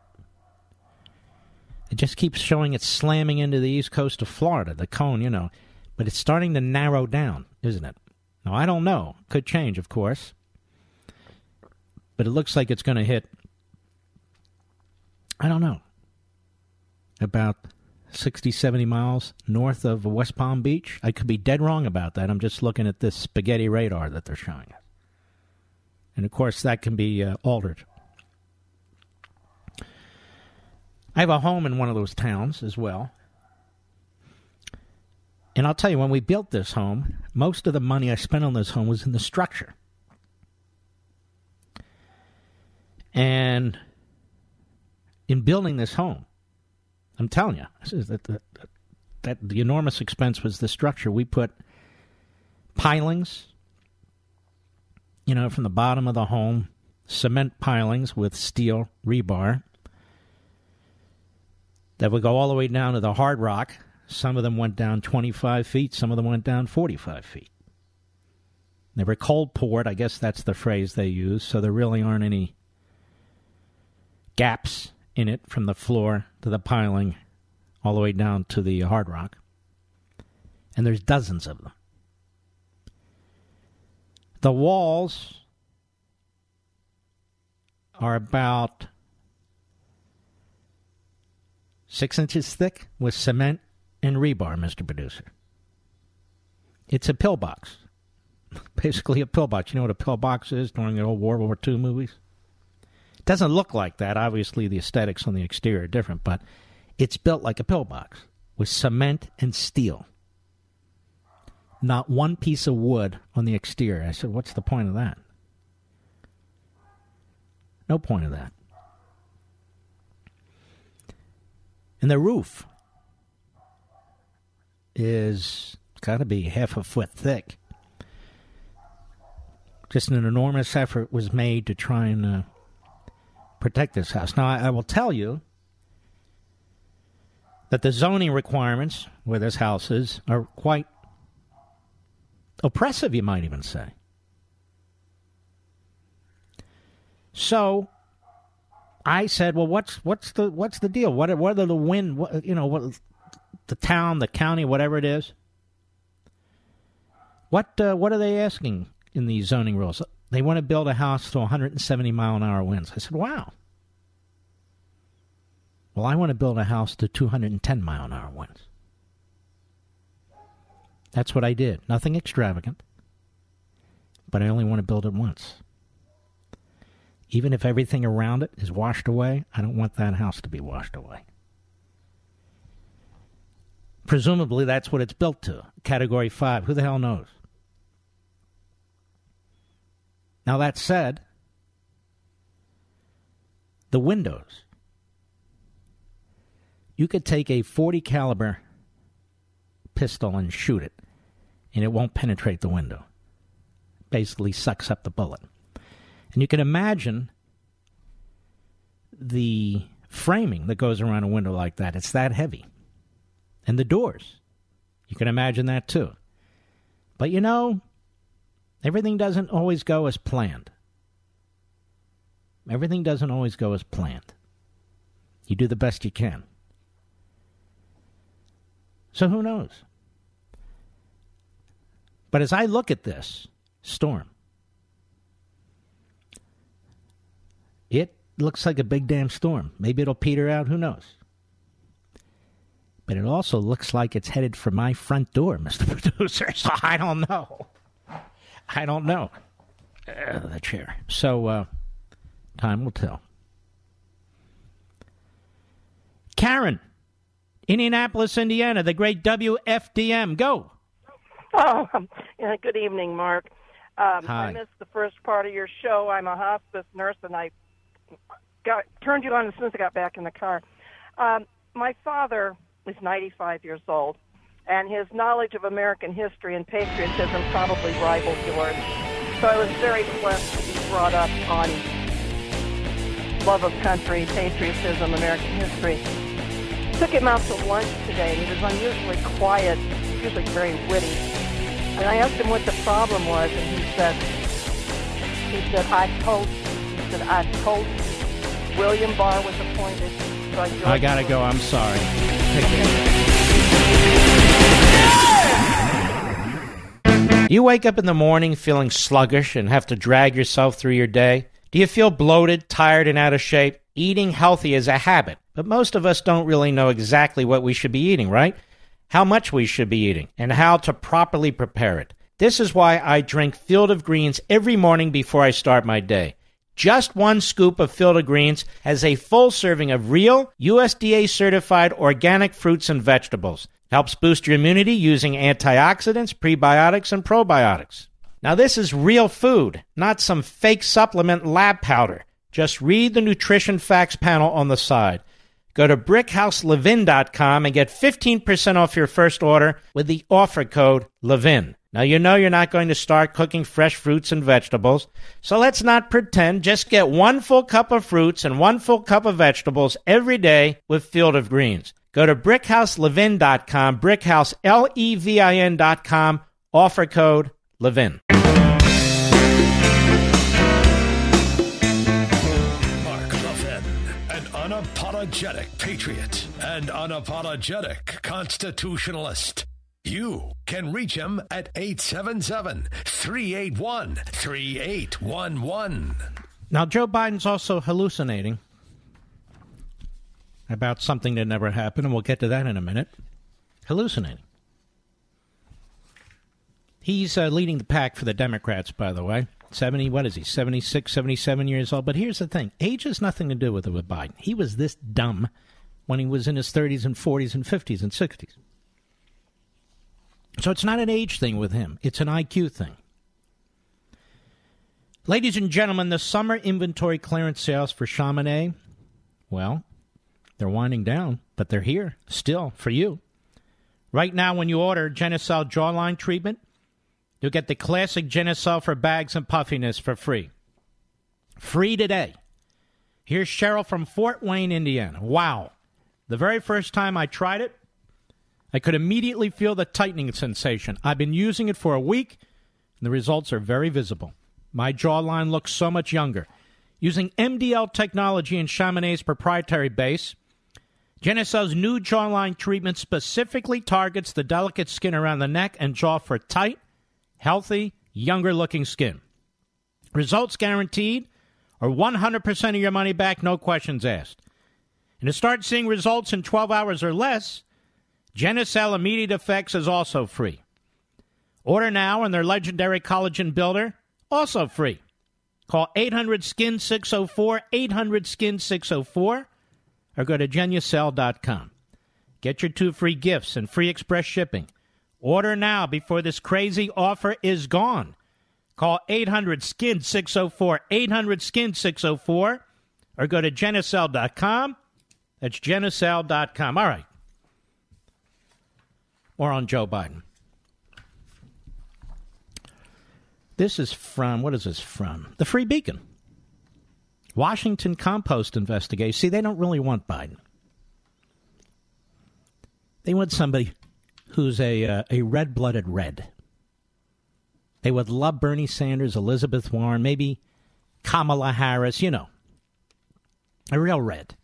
Speaker 1: It just keeps showing it slamming into the east coast of Florida, the cone, you know. But it's starting to narrow down, isn't it? Now, I don't know. Could change, of course. But it looks like it's going to hit, I don't know, about 60, 70 miles north of West Palm Beach. I could be dead wrong about that. I'm just looking at this spaghetti radar that they're showing us. And of course, that can be uh, altered. I have a home in one of those towns as well. And I'll tell you, when we built this home, most of the money I spent on this home was in the structure. And in building this home, I'm telling you, that, that, the enormous expense was the structure. We put pilings, you know, from the bottom of the home, cement pilings with steel rebar that would go all the way down to the hard rock. Some of them went down 25 feet, some of them went down 45 feet. They were cold poured, I guess that's the phrase they use, so there really aren't any gaps in it from the floor to the piling all the way down to the hard rock. And there's dozens of them. The walls are about six inches thick with cement and rebar, Mr. Producer. It's a pillbox. Basically, a pillbox. You know what a pillbox is during the old World War II movies? It doesn't look like that. Obviously, the aesthetics on the exterior are different, but it's built like a pillbox with cement and steel. Not one piece of wood on the exterior. I said, What's the point of that? No point of that. And the roof is got to be half a foot thick. Just an enormous effort was made to try and uh, protect this house. Now, I, I will tell you that the zoning requirements where this house is are quite oppressive, you might even say. So, I said, "Well, what's what's the what's the deal? What are the win? What, you know, what the town, the county, whatever it is. What uh, what are they asking in these zoning rules? They want to build a house to 170 mile an hour winds. I said, "Wow." Well, I want to build a house to 210 mile an hour winds. That's what I did. Nothing extravagant. But I only want to build it once. Even if everything around it is washed away, I don't want that house to be washed away. Presumably, that's what it's built to. Category 5. Who the hell knows? Now, that said, the windows. You could take a 40 caliber pistol and shoot it, and it won't penetrate the window. Basically, sucks up the bullet. And you can imagine the framing that goes around a window like that. It's that heavy. And the doors. You can imagine that too. But you know, everything doesn't always go as planned. Everything doesn't always go as planned. You do the best you can. So who knows? But as I look at this storm, it looks like a big damn storm. Maybe it'll peter out. Who knows? But it also looks like it's headed for my front door, Mr. Producer. So I don't know. I don't know. Uh, the chair. So uh, time will tell. Karen, Indianapolis, Indiana, the great WFDM. Go.
Speaker 5: Oh, yeah, good evening, Mark. Um,
Speaker 1: Hi.
Speaker 5: I missed the first part of your show. I'm a hospice nurse, and I got turned you on as soon as I got back in the car. Um, my father is 95 years old, and his knowledge of American history and patriotism probably rivals yours. So I was very blessed to be brought up on love of country, patriotism, American history. Took him out to lunch today, and he was unusually quiet, usually very witty. And I asked him what the problem was, and he said, he said, I told you. He said, I told you. William Barr was appointed. by George
Speaker 1: I gotta go. I'm sorry. Take care. You wake up in the morning feeling sluggish and have to drag yourself through your day? Do you feel bloated, tired, and out of shape? Eating healthy is a habit, but most of us don't really know exactly what we should be eating, right? How much we should be eating, and how to properly prepare it. This is why I drink Field of Greens every morning before I start my day. Just one scoop of Field Greens has a full serving of real, USDA certified organic fruits and vegetables. Helps boost your immunity using antioxidants, prebiotics, and probiotics. Now, this is real food, not some fake supplement lab powder. Just read the nutrition facts panel on the side. Go to brickhouselevin.com and get 15% off your first order with the offer code LEVIN. Now, you know you're not going to start cooking fresh fruits and vegetables, so let's not pretend. Just get one full cup of fruits and one full cup of vegetables every day with Field of Greens. Go to brickhouselevin.com, brickhouse, L-E-V-I-N.com, offer code LEVIN.
Speaker 6: Mark Levin, an unapologetic patriot and unapologetic constitutionalist. You can reach him at 877 381 3811.
Speaker 1: Now, Joe Biden's also hallucinating about something that never happened, and we'll get to that in a minute. Hallucinating. He's uh, leading the pack for the Democrats, by the way. 70, what is he, 76, 77 years old? But here's the thing age has nothing to do with it with Biden. He was this dumb when he was in his 30s and 40s and 50s and 60s. So it's not an age thing with him, it's an IQ thing. Ladies and gentlemen, the summer inventory clearance sales for Chamonix, well, they're winding down, but they're here still for you. Right now, when you order Genucel jawline treatment, you'll get the classic Genucel for bags and puffiness for free. Free today. Here's Cheryl from Fort Wayne, Indiana. Wow. The very first time I tried it, I could immediately feel the tightening sensation. I've been using it for a week, and the results are very visible. My jawline looks so much younger. Using MDL technology and Chamonix's proprietary base, Genucel's new jawline treatment specifically targets the delicate skin around the neck and jaw for tight, healthy, younger looking skin. Results guaranteed or 100% of your money back, no questions asked. And to start seeing results in 12 hours or less, Genucel Immediate Effects is also free. Order now and their legendary collagen builder, also free. Call 800 Skin 604, 800 Skin 604, or go to genucel.com. Get your two free gifts and free express shipping. Order now before this crazy offer is gone. Call 800 Skin 604, 800 Skin 604, or go to genucel.com. That's genucel.com. All right. More on Joe Biden. This is from, what is this from? The Free Beacon. Washington Compost investigation. See, they don't really want Biden. They want somebody who's a, uh, a red blooded red. They would love Bernie Sanders, Elizabeth Warren, maybe Kamala Harris, you know. A real red.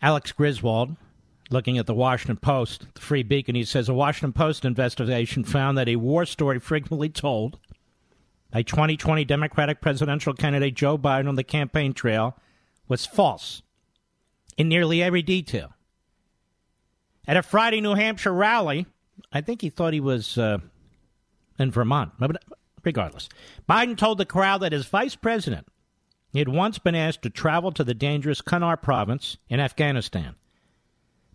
Speaker 1: Alex Griswold, looking at the Washington Post, the Free Beacon, he says a Washington Post investigation found that a war story frequently told by 2020 Democratic presidential candidate Joe Biden on the campaign trail was false in nearly every detail. At a Friday New Hampshire rally, I think he thought he was uh, in Vermont, but regardless, Biden told the crowd that as vice president, he had once been asked to travel to the dangerous Kunar province in Afghanistan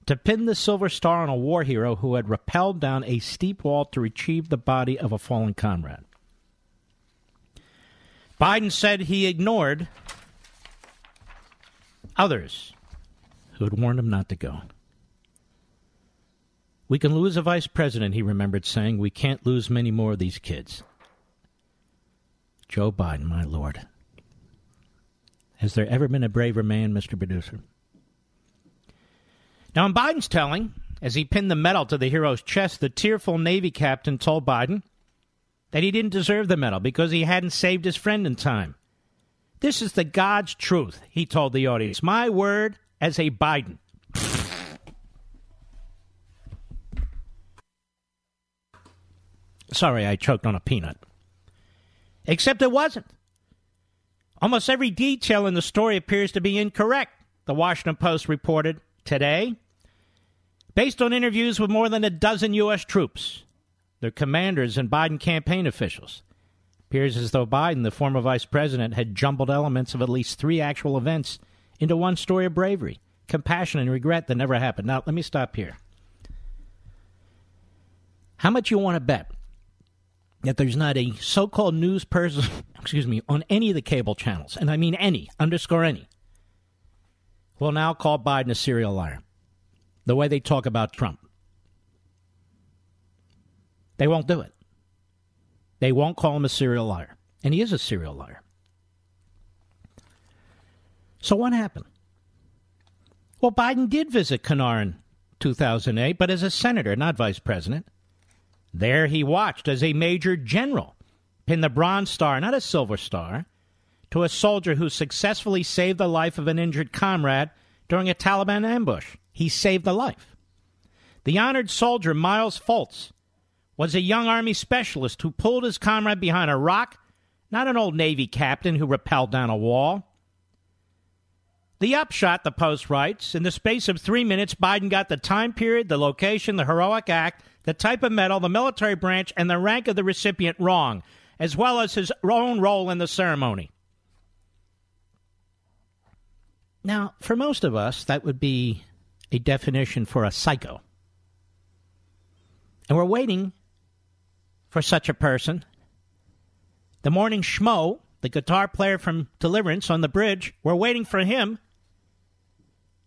Speaker 1: to pin the silver star on a war hero who had rappelled down a steep wall to retrieve the body of a fallen comrade. Biden said he ignored others who had warned him not to go. We can lose a vice president, he remembered saying. We can't lose many more of these kids. Joe Biden, my lord. Has there ever been a braver man, Mr. Producer? Now, in Biden's telling, as he pinned the medal to the hero's chest, the tearful Navy captain told Biden that he didn't deserve the medal because he hadn't saved his friend in time. This is the God's truth, he told the audience. My word as a Biden. Sorry, I choked on a peanut. Except it wasn't. Almost every detail in the story appears to be incorrect, the Washington Post reported today. Based on interviews with more than a dozen U.S. troops, their commanders, and Biden campaign officials, appears as though Biden, the former vice president, had jumbled elements of at least three actual events into one story of bravery, compassion, and regret that never happened. Now, let me stop here. How much you want to bet that there's not a so-called news person, excuse me, on any of the cable channels, and I mean any, underscore any, will now call Biden a serial liar. The way they talk about Trump. They won't do it. They won't call him a serial liar. And he is a serial liar. So what happened? Well, Biden did visit Kunar in 2008, but as a senator, not vice president. There he watched as a major general pin the Bronze Star, not a Silver Star, to a soldier who successfully saved the life of an injured comrade during a Taliban ambush. He saved a life. The honored soldier, Miles Fultz was a young Army specialist who pulled his comrade behind a rock, not an old Navy captain who rappelled down a wall. The upshot, the Post writes, in the space of three minutes, Biden got the time period, the location, the heroic act, the type of medal, the military branch, and the rank of the recipient wrong, as well as his own role in the ceremony. Now, for most of us, that would be a definition for a psycho. And we're waiting for such a person. The morning schmo, the guitar player from Deliverance on the bridge, we're waiting for him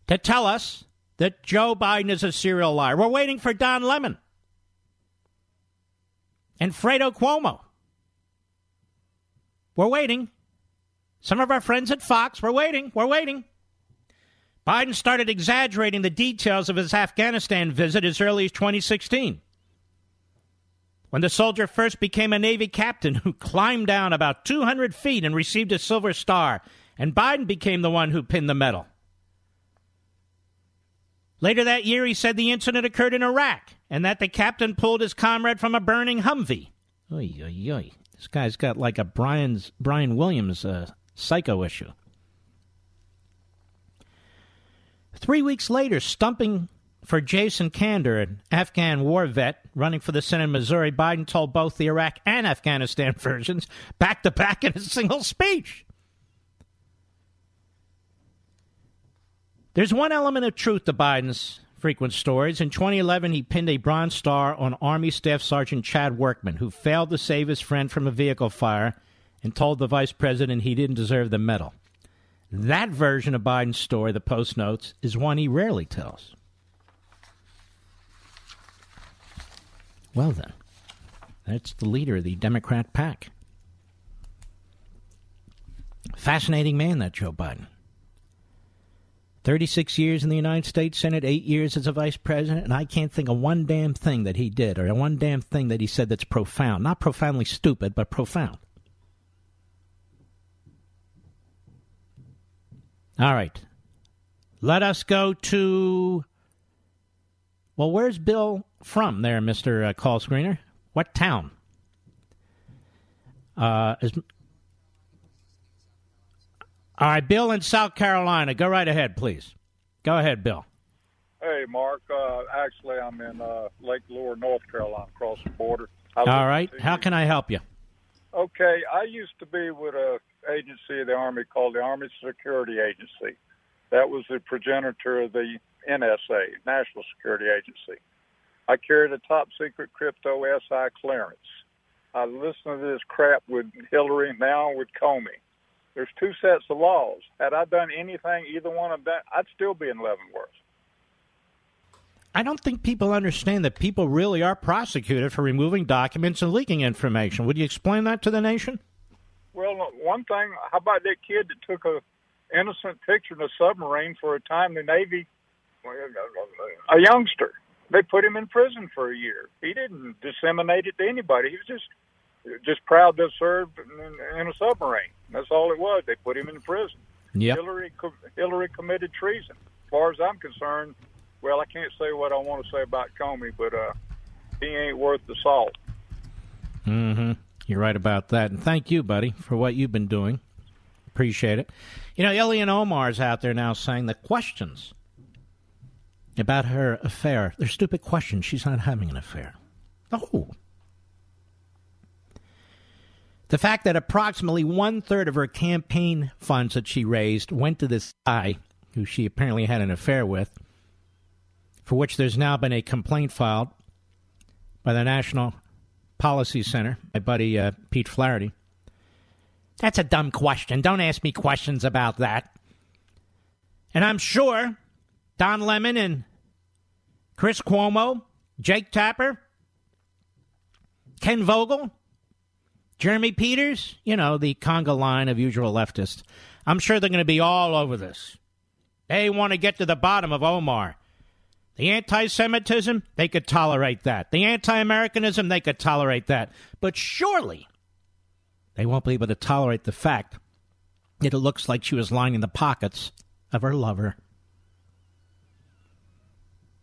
Speaker 1: to tell us that Joe Biden is a serial liar. We're waiting for Don Lemon and Fredo Cuomo. We're waiting. Some of our friends at Fox, we're waiting. We're waiting. Biden started exaggerating the details of his Afghanistan visit as early as 2016. when the soldier first became a Navy captain who climbed down about 200 feet and received a Silver Star, and Biden became the one who pinned the medal. Later that year, he said the incident occurred in Iraq and that the captain pulled his comrade from a burning Humvee. Oy, oy, oy. This guy's got like a Brian's, Brian Williams uh, psycho issue. Three weeks later, stumping for Jason Kander, an Afghan war vet running for the Senate in Missouri, Biden told both the Iraq and Afghanistan versions back to back in a single speech. There's one element of truth to Biden's frequent stories. In 2011, he pinned a Bronze Star on Army Staff Sergeant Chad Workman, who failed to save his friend from a vehicle fire and told the vice president he didn't deserve the medal. That version of Biden's story, the Post notes, is one he rarely tells. Well, then, that's the leader of the Democrat pack. Fascinating man, that Joe Biden. 36 years in the United States Senate, eight years as a vice president, and I can't think of one damn thing that he did or one damn thing that he said that's profound. Not profoundly stupid, but profound. All right. Let us go to. Well, where's Bill from there, Mr. Uh, call Screener? What town? Uh, is, all right, Bill in South Carolina. Go right ahead, please. Go ahead, Bill.
Speaker 7: Hey, Mark. Uh, actually, I'm in uh, Lake Lure, North Carolina, across the border.
Speaker 1: All right. How can I help you?
Speaker 7: Okay, I used to be with a agency of the Army called the Army Security Agency. That was the progenitor of the NSA, National Security Agency. I carried a top secret crypto SI clearance. I listened to this crap with Hillary, now with Comey. There's two sets of laws. Had I done anything, either one of them, I'd still be in Leavenworth.
Speaker 1: I don't think people understand that people really are prosecuted for removing documents and leaking information. Would you explain that to the nation?
Speaker 7: Well, one thing, how about that kid that took a innocent picture in a submarine for a time in the Navy, a youngster? They put him in prison for a year. He didn't disseminate it to anybody. He was just just proud to have served in, in a submarine. That's all it was. They put him in prison.
Speaker 1: Yep.
Speaker 7: Hillary Hillary committed treason. As far as I'm concerned, well, I can't say what I want to say about Comey, but uh, he ain't worth the salt.
Speaker 1: Mm-hmm. You're right about that. And thank you, buddy, for what you've been doing. Appreciate it. You know, Ilhan Omar's out there now saying the questions about her affair, they're stupid questions. She's not having an affair. Oh. The fact that approximately one third of her campaign funds that she raised went to this guy who she apparently had an affair with, for which there's now been a complaint filed by the National Policy Center, my buddy uh, Pete Flaherty. That's a dumb question. Don't ask me questions about that. And I'm sure Don Lemon and Chris Cuomo, Jake Tapper, Ken Vogel, Jeremy Peters, you know, the conga line of usual leftists. I'm sure they're going to be all over this. They want to get to the bottom of Omar. The anti Semitism, they could tolerate that. The anti Americanism, they could tolerate that. But surely they won't be able to tolerate the fact that it looks like she was lining the pockets of her lover.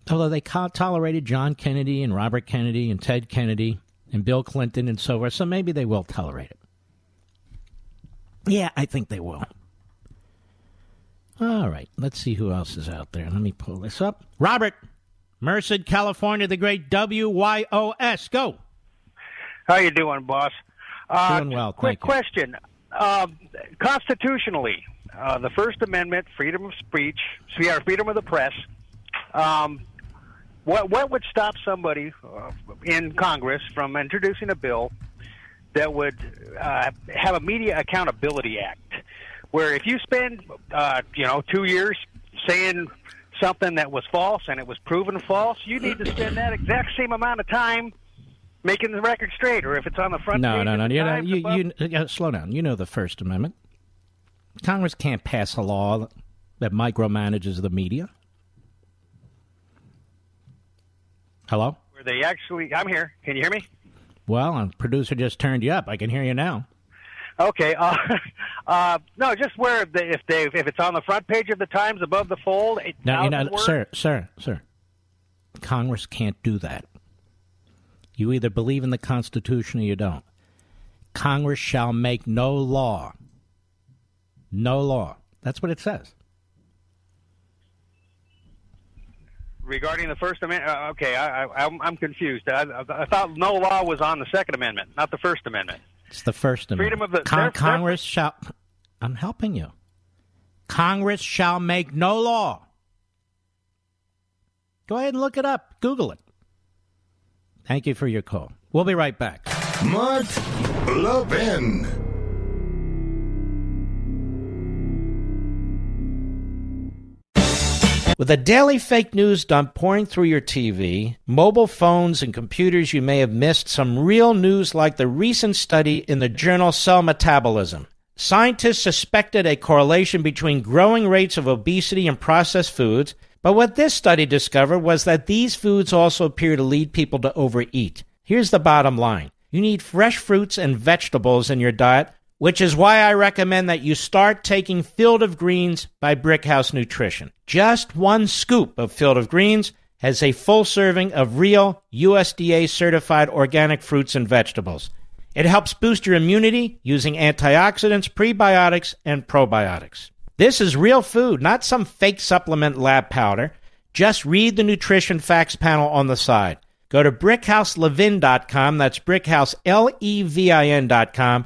Speaker 1: Although they tolerated John Kennedy and Robert Kennedy and Ted Kennedy and Bill Clinton and so forth, so maybe they will tolerate it. Yeah, I think they will. All right, let's see who else is out there. Let me pull this up. Robert, Merced, California, the great WYOS. Go.
Speaker 8: How you doing, boss? Uh,
Speaker 1: doing well.
Speaker 8: Quick question. Um, constitutionally, uh, the First Amendment, freedom of speech, freedom of the press. Um, what what would stop somebody uh, in Congress from introducing a bill that would uh, have a Media Accountability Act, where if you spend uh, you know two years saying something that was false and it was proven false, you need to spend that exact same amount of time making the record straight, or if it's on the front.
Speaker 1: No,
Speaker 8: page
Speaker 1: no, no. You, know, you,
Speaker 8: above-
Speaker 1: you, uh, slow down. You know the First Amendment. Congress can't pass a law that micromanages the media. Hello?
Speaker 8: where they actually. I'm here. Can you hear me?
Speaker 1: Well, a producer just turned you up. I can hear you now.
Speaker 8: Okay. Uh, uh, no, just where the, if they if it's on the front page of the Times above the fold.
Speaker 1: No, you know,
Speaker 8: words,
Speaker 1: sir, sir, sir. Congress can't do that. You either believe in the Constitution or you don't. Congress shall make no law. No law. That's what it says.
Speaker 8: regarding the First Amendment. Uh, okay, I, I'm confused. I, I thought no law was on the Second Amendment, not the First Amendment.
Speaker 1: It's the First Amendment.
Speaker 8: Freedom of the
Speaker 1: Con-
Speaker 8: they're- they're-
Speaker 1: Congress shall. I'm helping you. Congress shall make no law. Go ahead and look it up. Google it. Thank you for your call. We'll be right back.
Speaker 2: Mark Levin.
Speaker 1: With a daily fake news dump pouring through your TV, mobile phones, and computers, you may have missed some real news like the recent study in the journal Cell Metabolism. Scientists suspected a correlation between growing rates of obesity and processed foods, but what this study discovered was that these foods also appear to lead people to overeat. Here's the bottom line you need fresh fruits and vegetables in your diet, which is why I recommend that you start taking Field of Greens by Brickhouse Nutrition. Just one scoop of Field of Greens has a full serving of real USDA certified organic fruits and vegetables. It helps boost your immunity using antioxidants, prebiotics, and probiotics. This is real food, not some fake supplement lab powder. Just read the nutrition facts panel on the side. Go to brickhouselevin.com, that's brickhouse, L E V I N.com,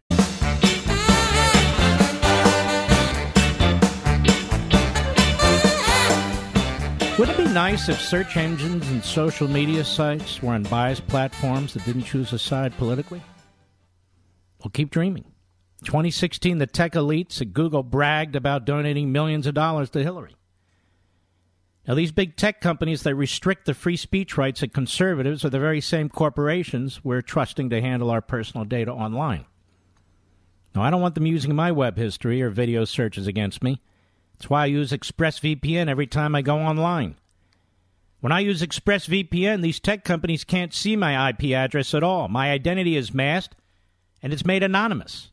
Speaker 1: Nice if search engines and social media sites were on biased platforms that didn't choose a side politically? Well, keep dreaming. 2016, the tech elites at Google bragged about donating millions of dollars to Hillary. Now, these big tech companies that restrict the free speech rights of conservatives are the very same corporations we're trusting to handle our personal data online. Now, I don't want them using my web history or video searches against me. That's why I use ExpressVPN every time I go online. When I use ExpressVPN, these tech companies can't see my IP address at all. My identity is masked and it's made anonymous.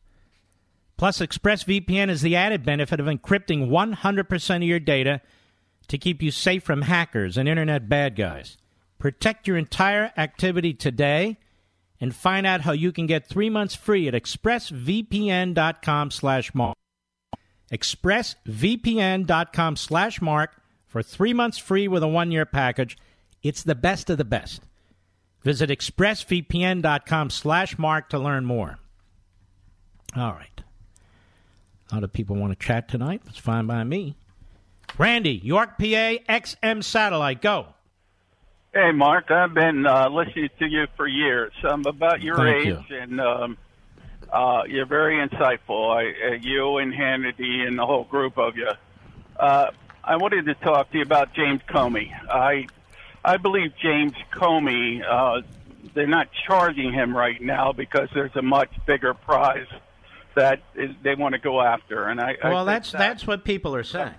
Speaker 1: Plus, ExpressVPN has the added benefit of encrypting 100% of your data to keep you safe from hackers and internet bad guys. Protect your entire activity today and find out how you can get three months free at expressvpn.com slash mark. expressvpn.com slash mark for three months free with a one-year package. It's the best of the best. Visit expressvpn.com slash mark to learn more. All right. A lot of people want to chat tonight. It's fine by me. Randy, York, PA, XM Satellite, go.
Speaker 9: Hey, Mark, I've been uh, listening to you for years. I'm about your
Speaker 1: Thank
Speaker 9: age, and um, uh, you're very insightful. I, uh, you and Hannity and the whole group of you. I wanted to talk to you about James Comey. I, I believe James Comey. Uh, they're not charging him right now because there's a much bigger prize that is, they want to go after. And I, I
Speaker 1: Well,
Speaker 9: think
Speaker 1: that's
Speaker 9: that,
Speaker 1: that's what people are saying.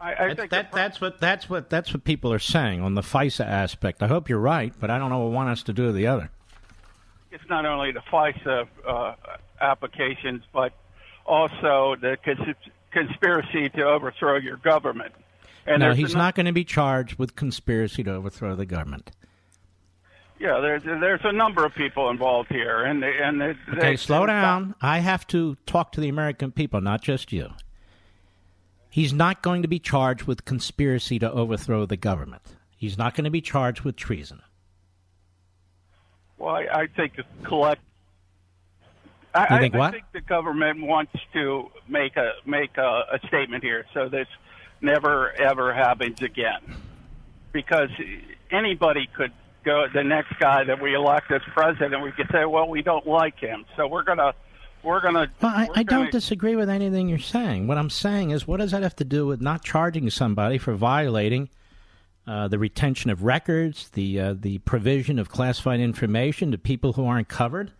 Speaker 9: I, I
Speaker 1: That's,
Speaker 9: think
Speaker 1: that, that's what that's what that's what people are saying on the FISA aspect. I hope you're right, but I don't know what one has to do with the other.
Speaker 9: it's not only the FISA uh, applications, but also the conspiracy to overthrow your government. And
Speaker 1: no, he's not going to be charged with conspiracy to overthrow the government.
Speaker 9: Yeah, there's there's a number of people involved here, and they, and they,
Speaker 1: Okay,
Speaker 9: they,
Speaker 1: slow down. I have to talk to the American people, not just you. He's not going to be charged with conspiracy to overthrow the government. He's not going to be charged with treason.
Speaker 9: Well, I, I think collect. I,
Speaker 1: think
Speaker 9: I,
Speaker 1: what?
Speaker 9: I think the government wants to make a make a, a statement here, so this never ever happens again, because anybody could go. The next guy that we elect as president, we could say, well, we don't like him, so we're going to we're gonna.
Speaker 1: Well, I, I don't
Speaker 9: gonna-
Speaker 1: disagree with anything you're saying. What I'm saying is, what does that have to do with not charging somebody for violating uh, the retention of records, the uh, the provision of classified information to people who aren't covered?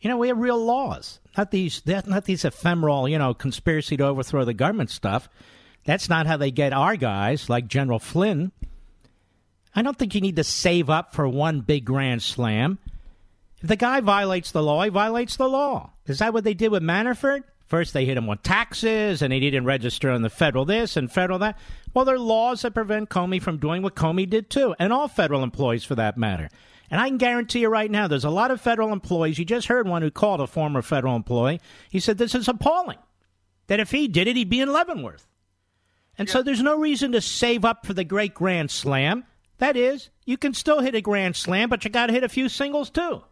Speaker 1: You know, we have real laws, not these not these ephemeral, you know, conspiracy to overthrow the government stuff. That's not how they get our guys, like General Flynn. I don't think you need to save up for one big grand slam. If the guy violates the law, he violates the law. Is that what they did with Manafort? First, they hit him with taxes, and he didn't register on the federal this and federal that. Well, there are laws that prevent Comey from doing what Comey did too, and all federal employees for that matter. And I can guarantee you right now, there's a lot of federal employees. You just heard one who called a former federal employee. He said this is appalling. That if he did it, he'd be in Leavenworth. And so there's no reason to save up for the great grand slam. That is, you can still hit a grand slam, but you got to hit a few singles too.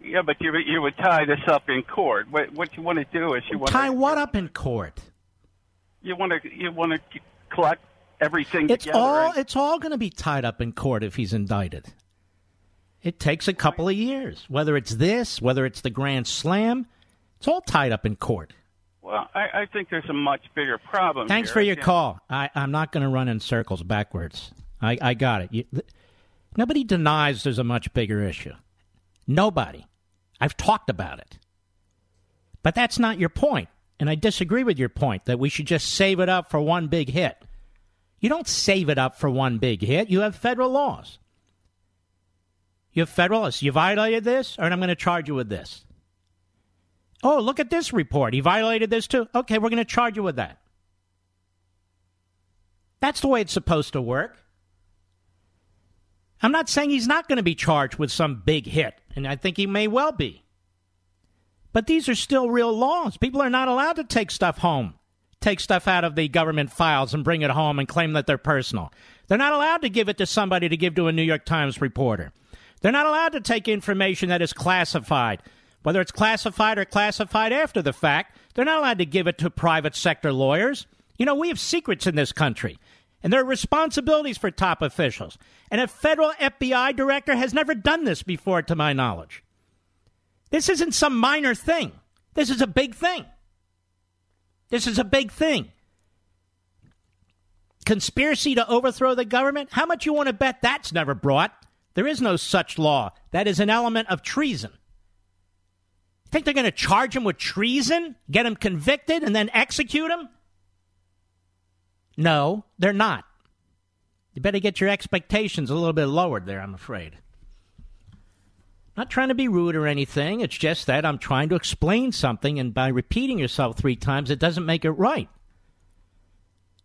Speaker 9: Yeah, but you you would tie this up in court. What what you want to do is you want to
Speaker 1: Tie
Speaker 9: to
Speaker 1: what up in court?
Speaker 9: you want to you want to collect everything
Speaker 1: It's
Speaker 9: together.
Speaker 1: all
Speaker 9: and-
Speaker 1: it's all going to be tied up in court if he's indicted. It takes a couple of years. Whether it's this, whether it's the grand slam, it's all tied up in court.
Speaker 9: well, I, I think there's a much bigger problem.
Speaker 1: Thanks
Speaker 9: here.
Speaker 1: for your call. I, I'm not going to run in circles backwards. I, I got it. You, th- nobody denies there's a much bigger issue. Nobody. I've talked about it. But that's not your point. And I disagree with your point that we should just save it up for one big hit. You don't save it up for one big hit. You have federal laws. You have federal laws. You violated this, or I'm going to charge you with this. Oh, look at this report. He violated this too. Okay, we're going to charge you with that. That's the way it's supposed to work. I'm not saying he's not going to be charged with some big hit, and I think he may well be. But these are still real laws. People are not allowed to take stuff home, take stuff out of the government files and bring it home and claim that they're personal. They're not allowed to give it to somebody to give to a New York Times reporter. They're not allowed to take information that is classified, whether it's classified or classified after the fact. They're not allowed to give it to private sector lawyers. You know, we have secrets in this country, and there are responsibilities for top officials. And a federal FBI director has never done this before, to my knowledge. This isn't some minor thing. This is a big thing. This is a big thing. Conspiracy to overthrow the government? How much you want to bet that's never brought? There is no such law. That is an element of treason. Think they're going to charge him with treason, get him convicted, and then execute him? No, they're not. You better get your expectations a little bit lowered there, I'm afraid. Not trying to be rude or anything. It's just that I'm trying to explain something, and by repeating yourself three times, it doesn't make it right.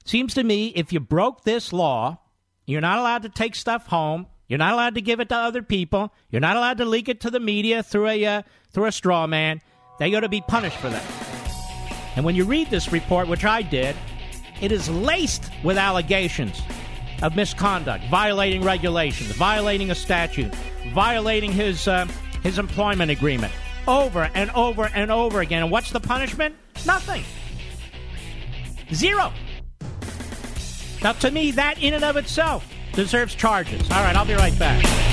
Speaker 1: Seems to me if you broke this law, you're not allowed to take stuff home. You're not allowed to give it to other people. You're not allowed to leak it to the media through a uh, through a straw man. They ought to be punished for that. And when you read this report, which I did, it is laced with allegations of misconduct, violating regulations, violating a statute, violating his uh, his employment agreement, over and over and over again. And what's the punishment? Nothing. Zero. Now, to me, that in and of itself deserves charges. All right, I'll be right back.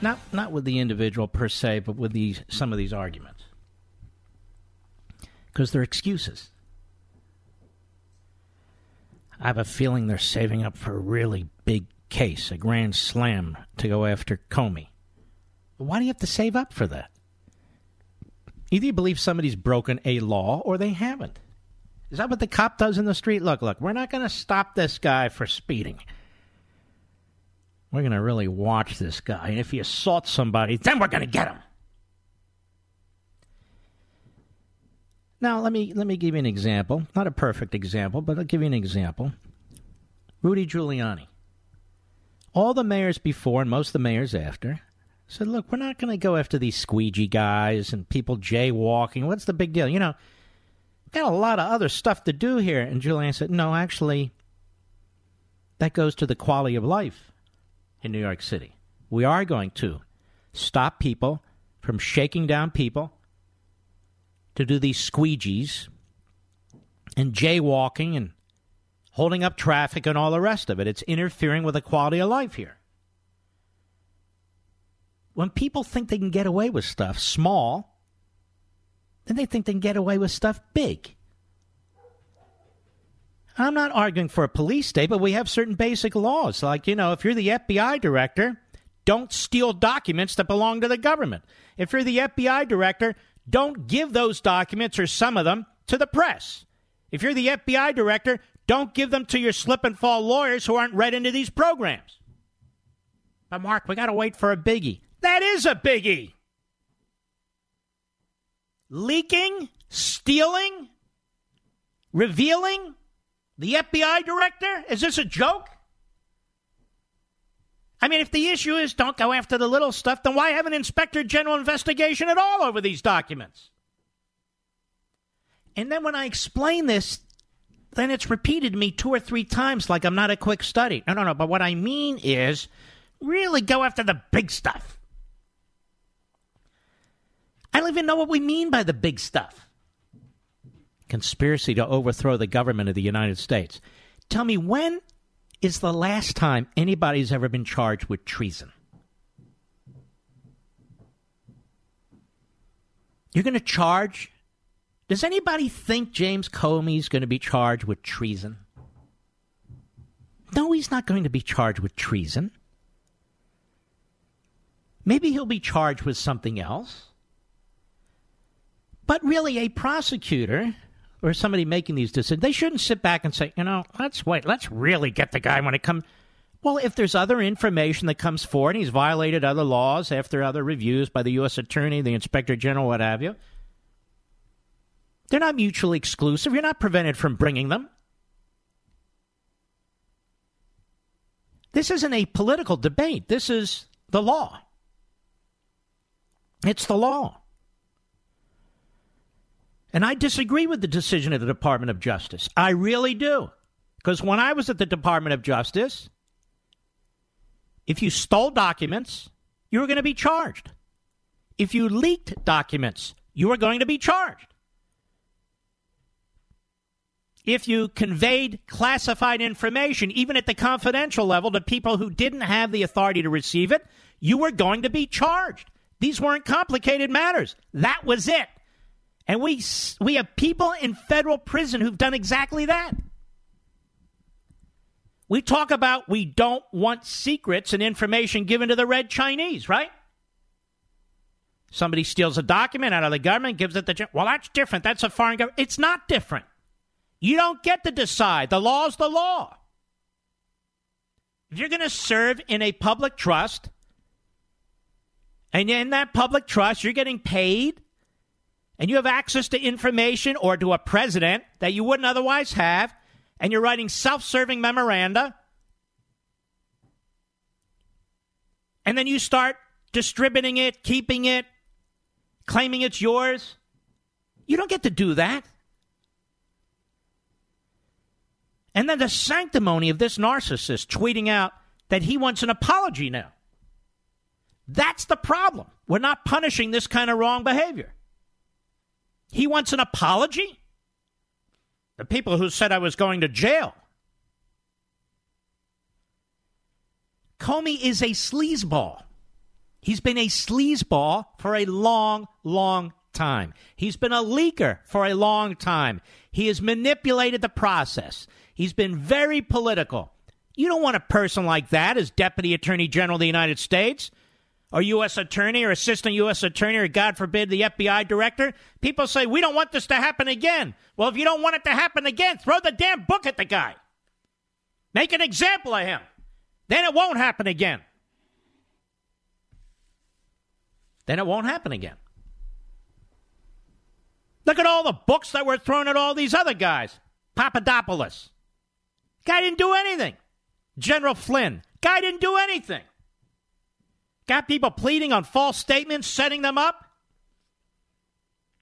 Speaker 1: Not, not with the individual per se, but with these, some of these arguments. Because they're excuses. I have a feeling they're saving up for a really big case, a grand slam to go after Comey. Why do you have to save up for that? Either you believe somebody's broken a law or they haven't. Is that what the cop does in the street? Look, look, we're not going to stop this guy for speeding. We're going to really watch this guy. And if he assaults somebody, then we're going to get him. Now, let me let me give you an example. Not a perfect example, but I'll give you an example. Rudy Giuliani. All the mayors before and most of the mayors after said, look, we're not going to go after these squeegee guys and people jaywalking. What's the big deal? You know, got a lot of other stuff to do here. And Giuliani said, no, actually, that goes to the quality of life in New York City. We are going to stop people from shaking down people to do these squeegees and jaywalking and holding up traffic and all the rest of it. It's interfering with the quality of life here when people think they can get away with stuff small, then they think they can get away with stuff big. I'm not arguing for a police state, but we have certain basic laws. Like, you know, if you're the FBI director, don't steal documents that belong to the government. If you're the FBI director, don't give those documents or some of them to the press. If you're the FBI director, don't give them to your slip and fall lawyers who aren't read into these programs. But, Mark, we got to wait for a biggie. That is a biggie. Leaking, stealing, revealing the FBI director? Is this a joke? I mean, if the issue is don't go after the little stuff, then why have an inspector general investigation at all over these documents? And then when I explain this, then it's repeated to me two or three times like I'm not a quick study. No, no, no. But what I mean is really go after the big stuff. I don't even know what we mean by the big stuff. Conspiracy to overthrow the government of the United States. Tell me, when is the last time anybody's ever been charged with treason? You're going to charge? Does anybody think James Comey's going to be charged with treason? No, he's not going to be charged with treason. Maybe he'll be charged with something else. But really, a prosecutor or somebody making these decisions, they shouldn't sit back and say, you know, let's wait, let's really get the guy when it comes. Well, if there's other information that comes forward, and he's violated other laws after other reviews by the U.S. Attorney, the Inspector General, what have you, they're not mutually exclusive. You're not prevented from bringing them. This isn't a political debate. This is the law. It's the law. And I disagree with the decision of the Department of Justice. I really do. Because when I was at the Department of Justice, if you stole documents, you were going to be charged. If you leaked documents, you were going to be charged. If you conveyed classified information, even at the confidential level, to people who didn't have the authority to receive it, you were going to be charged. These weren't complicated matters. That was it. And we, we have people in federal prison who've done exactly that. We talk about we don't want secrets and information given to the red Chinese, right? Somebody steals a document out of the government, gives it to. Well, that's different. That's a foreign government. It's not different. You don't get to decide. The law is the law. If you're going to serve in a public trust, and in that public trust, you're getting paid and you have access to information or to a president that you wouldn't otherwise have, and you're writing self serving memoranda, and then you start distributing it, keeping it, claiming it's yours. You don't get to do that. And then the sanctimony of this narcissist tweeting out that he wants an apology now. That's the problem. We're not punishing this kind of wrong behavior. He wants an apology? The people who said I was going to jail. Comey is a sleazeball. He's been a sleazeball for a long, long time. He's been a leaker for a long time. He has manipulated the process. He's been very political. You don't want a person like that as Deputy Attorney General of the United States or U.S. Attorney or Assistant U.S. Attorney or, God forbid, the FBI Director. People say, we don't want this to happen again. Well, if you don't want it to happen again, throw the damn book at the guy. Make an example of him. Then it won't happen again. Then it won't happen again. Look at all the books that were thrown at all these other guys. Papadopoulos. Guy didn't do anything. General Flynn. Guy didn't do anything. Got people pleading on false statements, setting them up.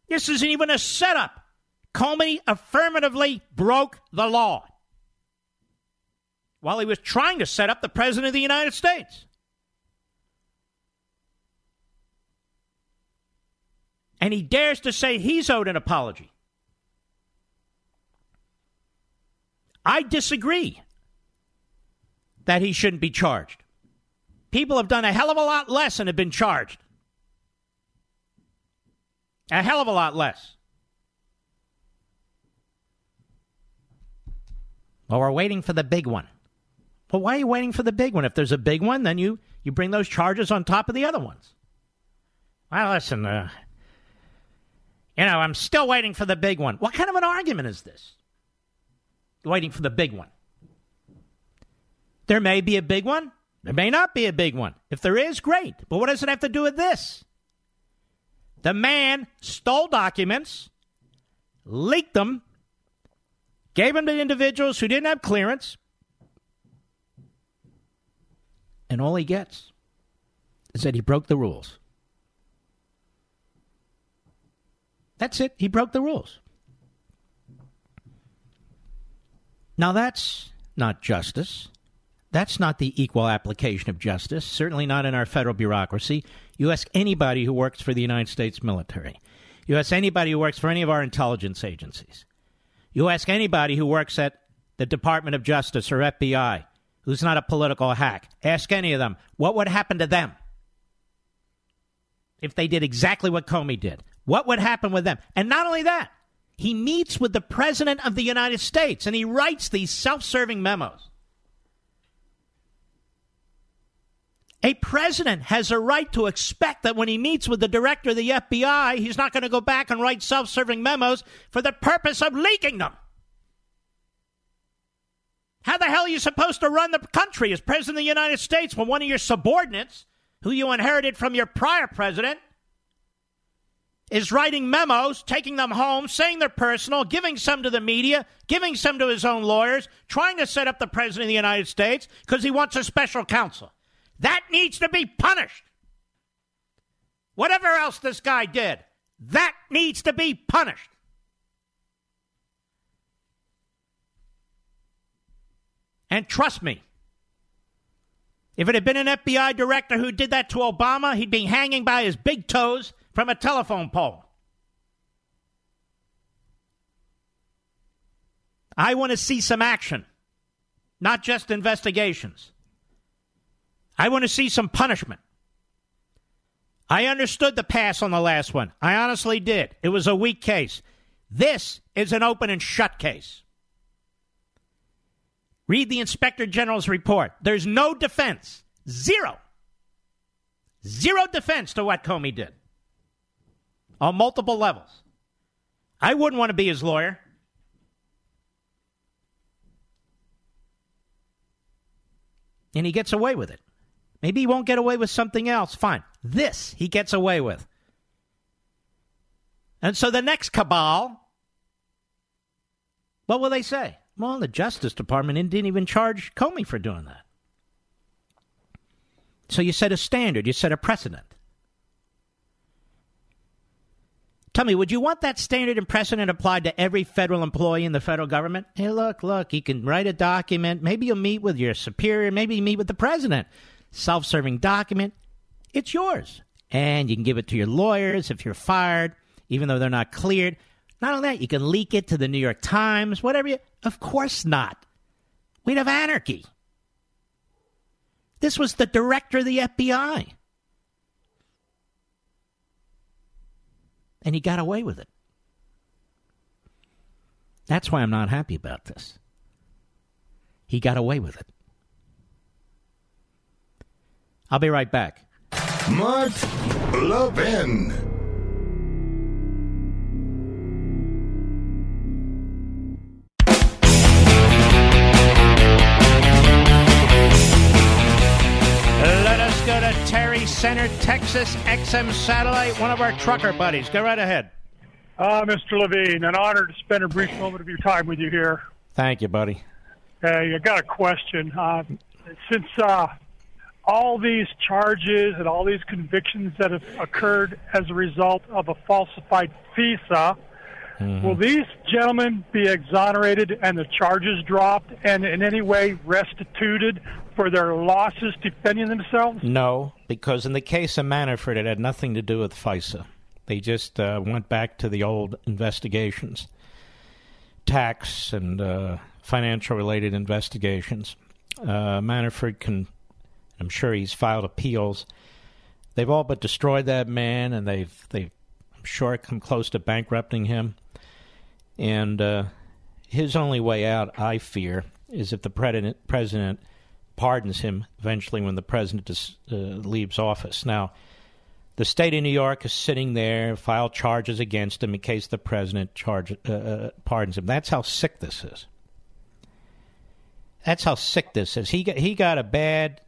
Speaker 1: This isn't even a setup. Comey affirmatively broke the law while he was trying to set up the President of the United States. And he dares to say he's owed an apology. I disagree that he shouldn't be charged. People have done a hell of a lot less and have been charged. A hell of a lot less. Well, we're waiting for the big one. Well, why are you waiting for the big one? If there's a big one, then you, you bring those charges on top of the other ones. Well, listen, uh, you know, I'm still waiting for the big one. What kind of an argument is this? Waiting for the big one. There may be a big one. There may not be a big one. If there is, great. But what does it have to do with this? The man stole documents, leaked them, gave them to individuals who didn't have clearance, and all he gets is that he broke the rules. That's it. He broke the rules. Now, that's not justice. That's not the equal application of justice, certainly not in our federal bureaucracy. You ask anybody who works for the United States military. You ask anybody who works for any of our intelligence agencies. You ask anybody who works at the Department of Justice or FBI who's not a political hack. Ask any of them what would happen to them if they did exactly what Comey did. What would happen with them? And not only that, he meets with the President of the United States and he writes these self serving memos. A president has a right to expect that when he meets with the director of the FBI, he's not going to go back and write self serving memos for the purpose of leaking them. How the hell are you supposed to run the country as president of the United States when one of your subordinates, who you inherited from your prior president, is writing memos, taking them home, saying they're personal, giving some to the media, giving some to his own lawyers, trying to set up the president of the United States because he wants a special counsel? That needs to be punished. Whatever else this guy did, that needs to be punished. And trust me, if it had been an FBI director who did that to Obama, he'd be hanging by his big toes from a telephone pole. I want to see some action, not just investigations. I want to see some punishment. I understood the pass on the last one. I honestly did. It was a weak case. This is an open and shut case. Read the Inspector General's report. There's no defense. Zero. Zero defense to what Comey did on multiple levels. I wouldn't want to be his lawyer. And he gets away with it. Maybe he won't get away with something else. Fine. This he gets away with. And so the next cabal, what will they say? Well, the Justice Department didn't even charge Comey for doing that. So you set a standard, you set a precedent. Tell me, would you want that standard and precedent applied to every federal employee in the federal government? Hey, look, look, you can write a document. Maybe you'll meet with your superior. Maybe you meet with the president. Self serving document. It's yours. And you can give it to your lawyers if you're fired, even though they're not cleared. Not only that, you can leak it to the New York Times, whatever you. Of course not. We'd have anarchy. This was the director of the FBI. and he got away with it. That's why I'm not happy about this. He got away with it. I'll be right back.
Speaker 2: Mark Levin.
Speaker 1: Let us go to Terry Center, Texas, XM Satellite, one of our trucker buddies. Go right ahead.
Speaker 10: Uh, Mr. Levine, an honor to spend a brief moment of your time with you here.
Speaker 1: Thank you, buddy.
Speaker 10: Hey, I got a question. Uh, since uh, all these charges and all these convictions that have occurred as a result of a falsified FISA, will these gentlemen be exonerated and the charges dropped and in any way restituted for their losses defending themselves?
Speaker 1: No, because in the case of Manafort, it had nothing to do with FISA. They just uh, went back to the old investigations, tax and uh, financial related investigations. Uh, Manafort can, I'm sure he's filed appeals. They've all but destroyed that man, and they've they've, I'm sure, come close to bankrupting him. And uh, his only way out, I fear, is if the president president pardons him eventually when the president dis, uh, leaves office. Now, the state of New York is sitting there, file charges against him in case the president charge, uh, uh, pardons him. That's how sick this is. That's how sick this is. He got, he got a bad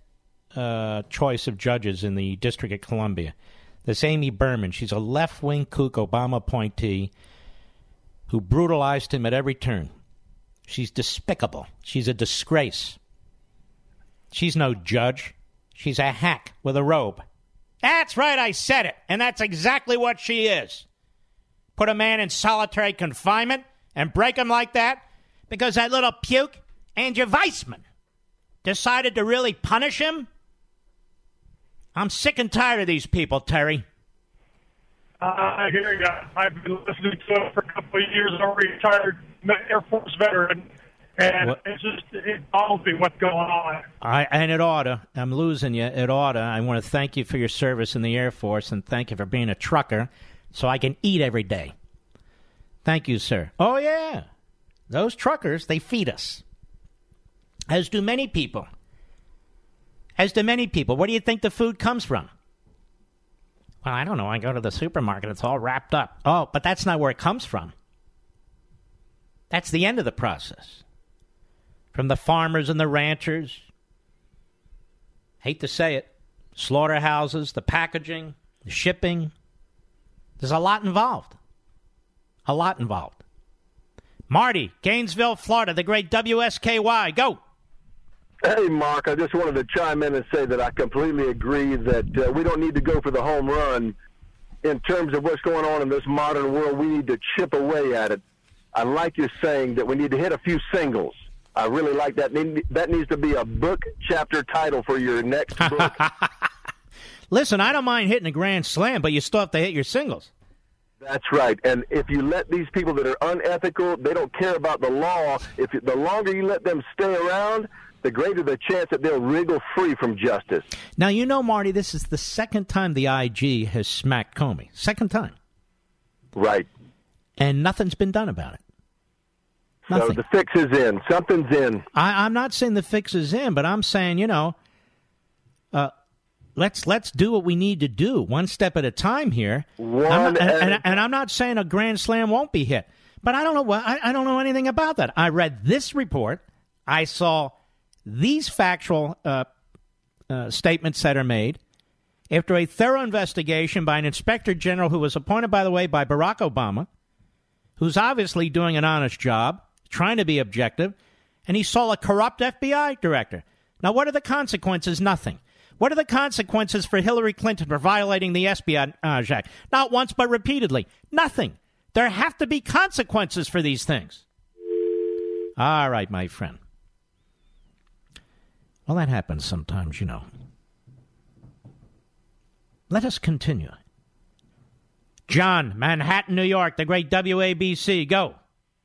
Speaker 1: uh, choice of judges in the District of Columbia. This Amy Berman, she's a left wing kook Obama appointee who brutalized him at every turn. She's despicable. She's a disgrace. She's no judge. She's a hack with a robe. That's right, I said it. And that's exactly what she is. Put a man in solitary confinement and break him like that because that little puke, Andrew Weissmann, decided to really punish him? I'm sick and tired of these people, Terry.
Speaker 10: Uh, I hear you. I've been listening to it for a couple of years. I'm a retired Air Force veteran, and
Speaker 1: What?
Speaker 10: it's just it bothers me what's going on.
Speaker 1: I and it oughta. I'm losing you. It oughta. I want to thank you for your service in the Air Force and thank you for being a trucker so I can eat every day. Thank you, sir. Oh, yeah. Those truckers, they feed us. As do many people. As do many people. Where do you think the food comes from? Well, I don't know. I go to the supermarket, it's all wrapped up. Oh, but that's not where it comes from. That's the end of the process from the farmers and the ranchers. Hate to say it, slaughterhouses, the packaging, the shipping. There's a lot involved. A lot involved. Marty, Gainesville, Florida, the great WSKY. Go.
Speaker 11: Hey, Mark, I just wanted to chime in and say that I completely agree that uh, we don't need to go for the home run. In terms of what's going on in this modern world, we need to chip away at it. I like you saying that we need to hit a few singles. I really like that. That needs to be a book chapter title for your next book.
Speaker 1: Listen, I don't mind hitting a grand slam, but you still have to hit your singles.
Speaker 11: That's right. And if you let these people that are unethical, they don't care about the law. If you- the longer you let them stay around, the greater the chance that they'll wriggle free from justice.
Speaker 1: Now, you know, Marty, this is the second time the IG has smacked Comey. Second time.
Speaker 11: Right.
Speaker 1: And nothing's been done about it.
Speaker 11: So the fix is in. Something's in.
Speaker 1: I, I'm not saying the fix is in, but I'm saying, you know, uh, let's let's do what we need to do, one step at a time here.
Speaker 11: One
Speaker 1: I'm not- and, and, and I'm not saying a grand slam won't be hit, but I don't know what I, I don't know anything about that. I read this report. I saw these factual uh, uh, statements that are made after a thorough investigation by an inspector general who was appointed, by the way, by Barack Obama, who's obviously doing an honest job, trying to be objective, and he saw a corrupt FBI director. Now, what are the consequences? Nothing. What are the consequences for Hillary Clinton for violating the Espionage Act? Not once, but repeatedly. Nothing. There have to be consequences for these things. All right, my friend. Well, that happens sometimes, you know. Let us continue. John, Manhattan, New York, the great WABC. Go.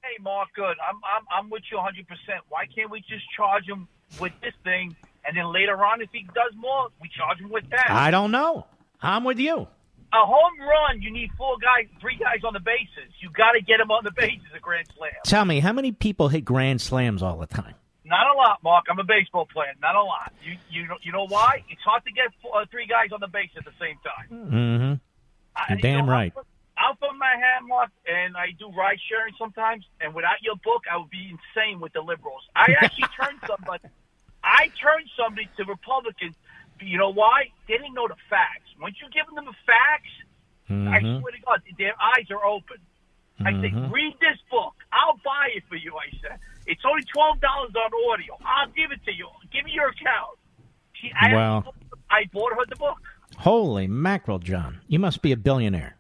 Speaker 12: Hey, Mark, good. I'm, I'm, I'm with you 100%. Why can't we just charge him with this thing, and then later on, if he does more, we charge him with that?
Speaker 1: I don't know. I'm with you.
Speaker 12: A home run, you need four guys, three guys on the bases. You got to get him on the bases, a grand slam.
Speaker 1: Tell me, how many people hit grand slams all the time?
Speaker 12: Not a lot, Mark. I'm a baseball player. Not a lot. You you know, you know why? It's hard to get four, uh, three guys on the base at the same time.
Speaker 1: Mm-hmm.
Speaker 12: I-
Speaker 1: damn
Speaker 12: know,
Speaker 1: right.
Speaker 12: I'm, I'm from Manhattan, Mark, and I do ride sharing sometimes. And without your book, I would be insane with the liberals. I actually turned somebody. I turned somebody to Republicans. You know why? They didn't know the facts. Once you give them the facts, I
Speaker 1: Mhm.
Speaker 12: swear to God, their eyes are open. I say,
Speaker 1: Mhm.
Speaker 12: read this book. I'll buy it for you. I said, it's only twelve dollars on audio. I'll give it to you. Give me your account. She, I,
Speaker 1: Well.
Speaker 12: I bought her the book.
Speaker 1: Holy mackerel, John. You must be a billionaire.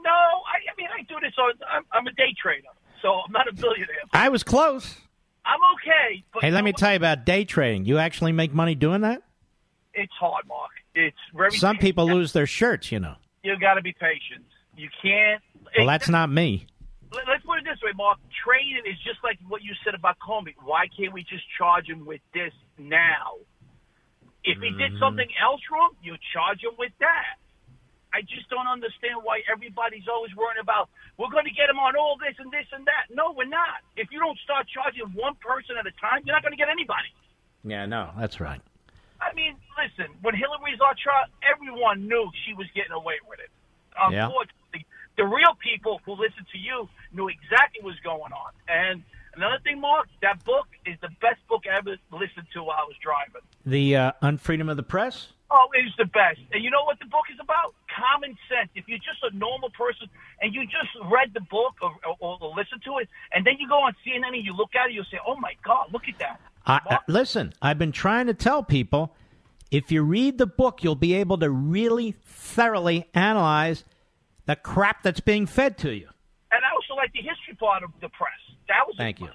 Speaker 12: No, I, I mean I do this on. I'm, I'm a day trader, so I'm not a billionaire.
Speaker 1: I was close.
Speaker 12: I'm okay,
Speaker 1: Hey, let me tell you about day trading. You actually make money doing that?
Speaker 12: it's hard, Mark. It's very.
Speaker 1: Some people lose their shirts, you know.
Speaker 12: You got to be patient. You can't.
Speaker 1: Well, that's not me.
Speaker 12: Let- Let's put it this way, Mark. Trading is just like what you said about Comey. Why can't we just charge him with this now? If he did
Speaker 1: Mhm.
Speaker 12: something else wrong, you charge him with that. I just don't understand why everybody's always worrying about we're going to get him on all this and this and that. No, we're not. If you don't start charging one person at a time, you're not going to get anybody.
Speaker 1: Yeah, no, that's right.
Speaker 12: I mean, listen, when Hillary was on trial, everyone knew she was getting away with it.
Speaker 1: Yeah.
Speaker 12: The real people who listened to you knew exactly what was going on. And another thing, Mark, that book is the best book I ever listened to while I was driving.
Speaker 1: The uh, unfreedom of the press?
Speaker 12: Oh, it is the best. And you know what the book is about? Common sense. If you're just a normal person and you just read the book or, or, or listen to it, and then you go on CNN and you look at it, you'll say, oh my God, look at that.
Speaker 1: I, uh, listen, I've been trying to tell people if you read the book, you'll be able to really thoroughly analyze the crap that's being fed to you.
Speaker 12: And I also like the history part of the press. That was
Speaker 1: Thank you.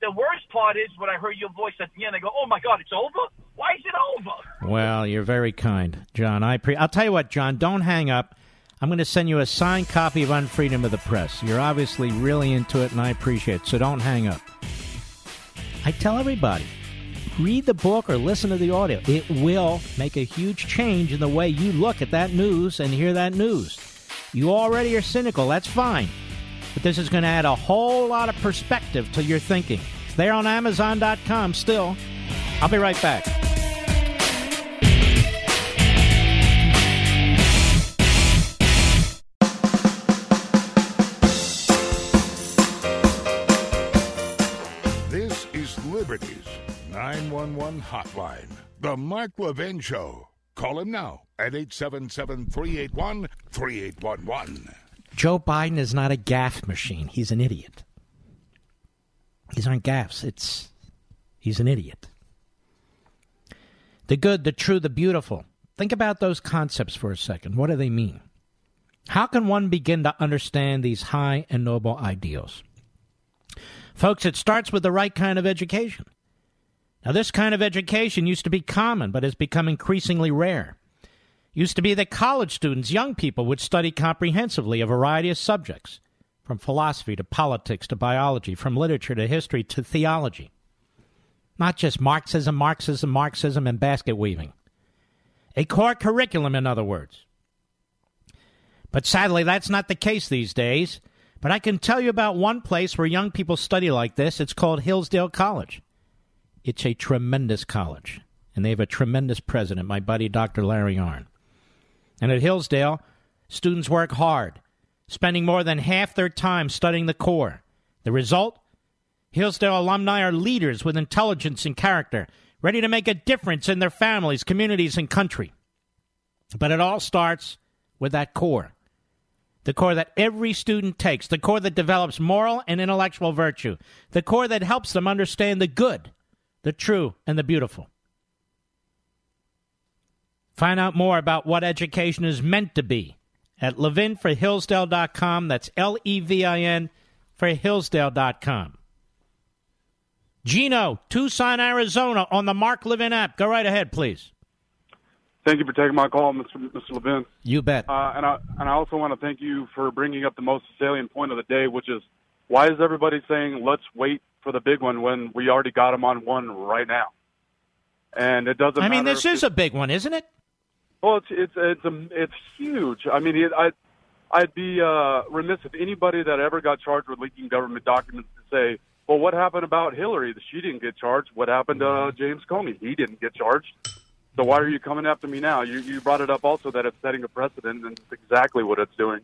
Speaker 12: the worst part is when I heard your voice at the end. I go, "Oh my God, it's over! Why is it over?"
Speaker 1: Well, you're very kind, John. I pre- I'll tell you what, John, don't hang up. I'm going to send you a signed copy of Unfreedom of the Press. You're obviously really into it, and I appreciate it, so don't hang up. I tell everybody read the book or listen to the audio. It will make a huge change in the way you look at that news and hear that news. You already are cynical, that's fine. But this is going to add a whole lot of perspective to your thinking. It's there on Amazon.com still. I'll be right back.
Speaker 2: This is Liberty's 911 hotline. The Mark Levin Show. Call him now at 877 381 3811.
Speaker 1: Joe Biden is not a gaffe machine. He's an idiot. These aren't gaffes. It's he's an idiot. The good, the true, the beautiful. Think about those concepts for a second. What do they mean? How can one begin to understand these high and noble ideals? Folks, it starts with the right kind of education. Now, this kind of education used to be common, but has become increasingly rare. Used to be that college students, young people, would study comprehensively a variety of subjects, from philosophy to politics to biology, from literature to history to theology. Not just Marxism, Marxism, Marxism, and basket weaving. A core curriculum, in other words. But sadly, that's not the case these days. But I can tell you about one place where young people study like this. It's called Hillsdale College. It's a tremendous college, and they have a tremendous president, my buddy Dr. Larry Arnn. And at Hillsdale, students work hard, spending more than half their time studying the core. The result? Hillsdale alumni are leaders with intelligence and character, ready to make a difference in their families, communities, and country. But it all starts with that core. The core that every student takes, the core that develops moral and intellectual virtue, the core that helps them understand the good, the true, and the beautiful. Find out more about what education is meant to be at levinforhillsdale.com. That's L E V I N for Hillsdale.com. Gino, Tucson, Arizona, on the Mark Levin app. Go right ahead, please.
Speaker 13: Thank you for taking my call, Mr. Mr. Levin.
Speaker 1: You bet.
Speaker 13: Uh, and I and I also want to thank you for bringing up the most salient point of the day, which is why is everybody saying let's wait for the big one when we already got them on one right now? And it doesn't.
Speaker 1: I mean, this is a big one, isn't it?
Speaker 13: Well, it's it's it's a, it's huge. I mean, it, I I'd be uh, remiss if anybody that ever got charged with leaking government documents to say, well, what happened about Hillary? She didn't get charged. What happened to uh, James Comey? He didn't get charged. So why are you coming after me now? You you brought it up also that it's setting a precedent, and it's exactly what it's doing.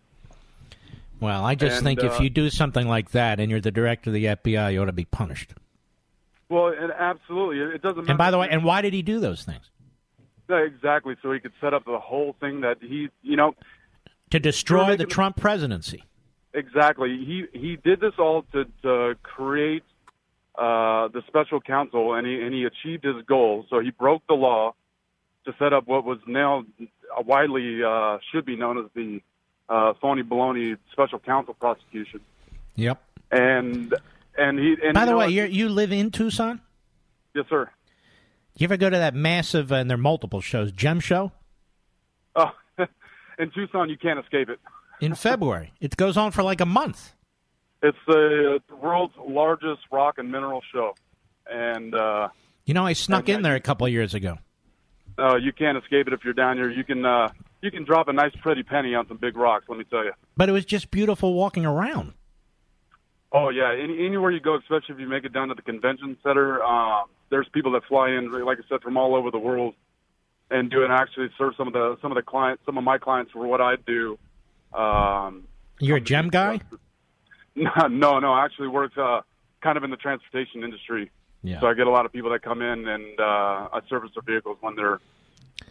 Speaker 1: Well, I just
Speaker 13: And,
Speaker 1: think if
Speaker 13: uh,
Speaker 1: you do something like that and you're the director of the FBI, you ought to be punished.
Speaker 13: Well, and absolutely, it doesn't.
Speaker 1: And by the way, and why did he do those things?
Speaker 13: Exactly, so he could set up the whole thing that he, you know,
Speaker 1: To destroy the Trump presidency.
Speaker 13: Exactly. He he did this all to, to create uh, the special counsel, and he and he achieved his goal. So he broke the law to set up what was now widely uh, should be known as the uh, phony baloney special counsel prosecution.
Speaker 1: Yep.
Speaker 13: And and he and
Speaker 1: By the
Speaker 13: know
Speaker 1: way, you you live in Tucson?
Speaker 13: yes, sir.
Speaker 1: You ever go to that massive, uh, and there are multiple shows, Gem Show?
Speaker 13: Oh, in Tucson, you can't escape it.
Speaker 1: In February. it goes on for like a month.
Speaker 13: It's the world's largest rock and mineral show, and uh,
Speaker 1: You know, I snuck in there a couple of years ago.
Speaker 13: uh, you can't escape it if you're down here. You can uh, you can drop a nice pretty penny on some big rocks. Let me tell you.
Speaker 1: But it was just beautiful walking around.
Speaker 13: Oh yeah, Any, anywhere you go, especially if you make it down to the convention center, um, there's people that fly in, like I said, from all over the world, and do and actually serve some of the some of the clients, some of my clients for what I do. Um,
Speaker 1: You're a gem guy?
Speaker 13: no, no, no, I actually work uh, kind of in the transportation industry.
Speaker 1: Yeah.
Speaker 13: So I get a lot of people that come in and uh, I service their vehicles when they're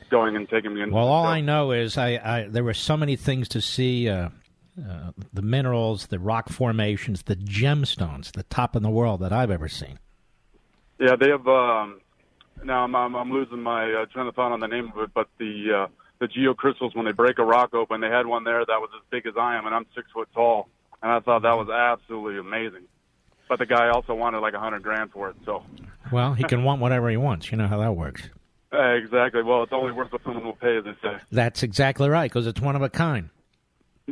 Speaker 13: going and taking me in.
Speaker 1: Well, all I know is I, I there were so many things to see uh, uh, the minerals, the rock formations, the gemstones, the top in the world that I've ever seen.
Speaker 13: Yeah, they have. Um, now I'm, I'm I'm losing my uh, train of thought on the name of it, but the uh, the geocrystals when they break a rock open, they had one there that was as big as I am, and I'm six foot tall, and I thought that was absolutely amazing. But the guy also wanted like a hundred grand for it, so
Speaker 1: Well, he can want whatever he wants. You know how that works.
Speaker 13: uh, exactly. Well, it's only worth what someone will pay, as they say.
Speaker 1: That's exactly right because it's one of a kind.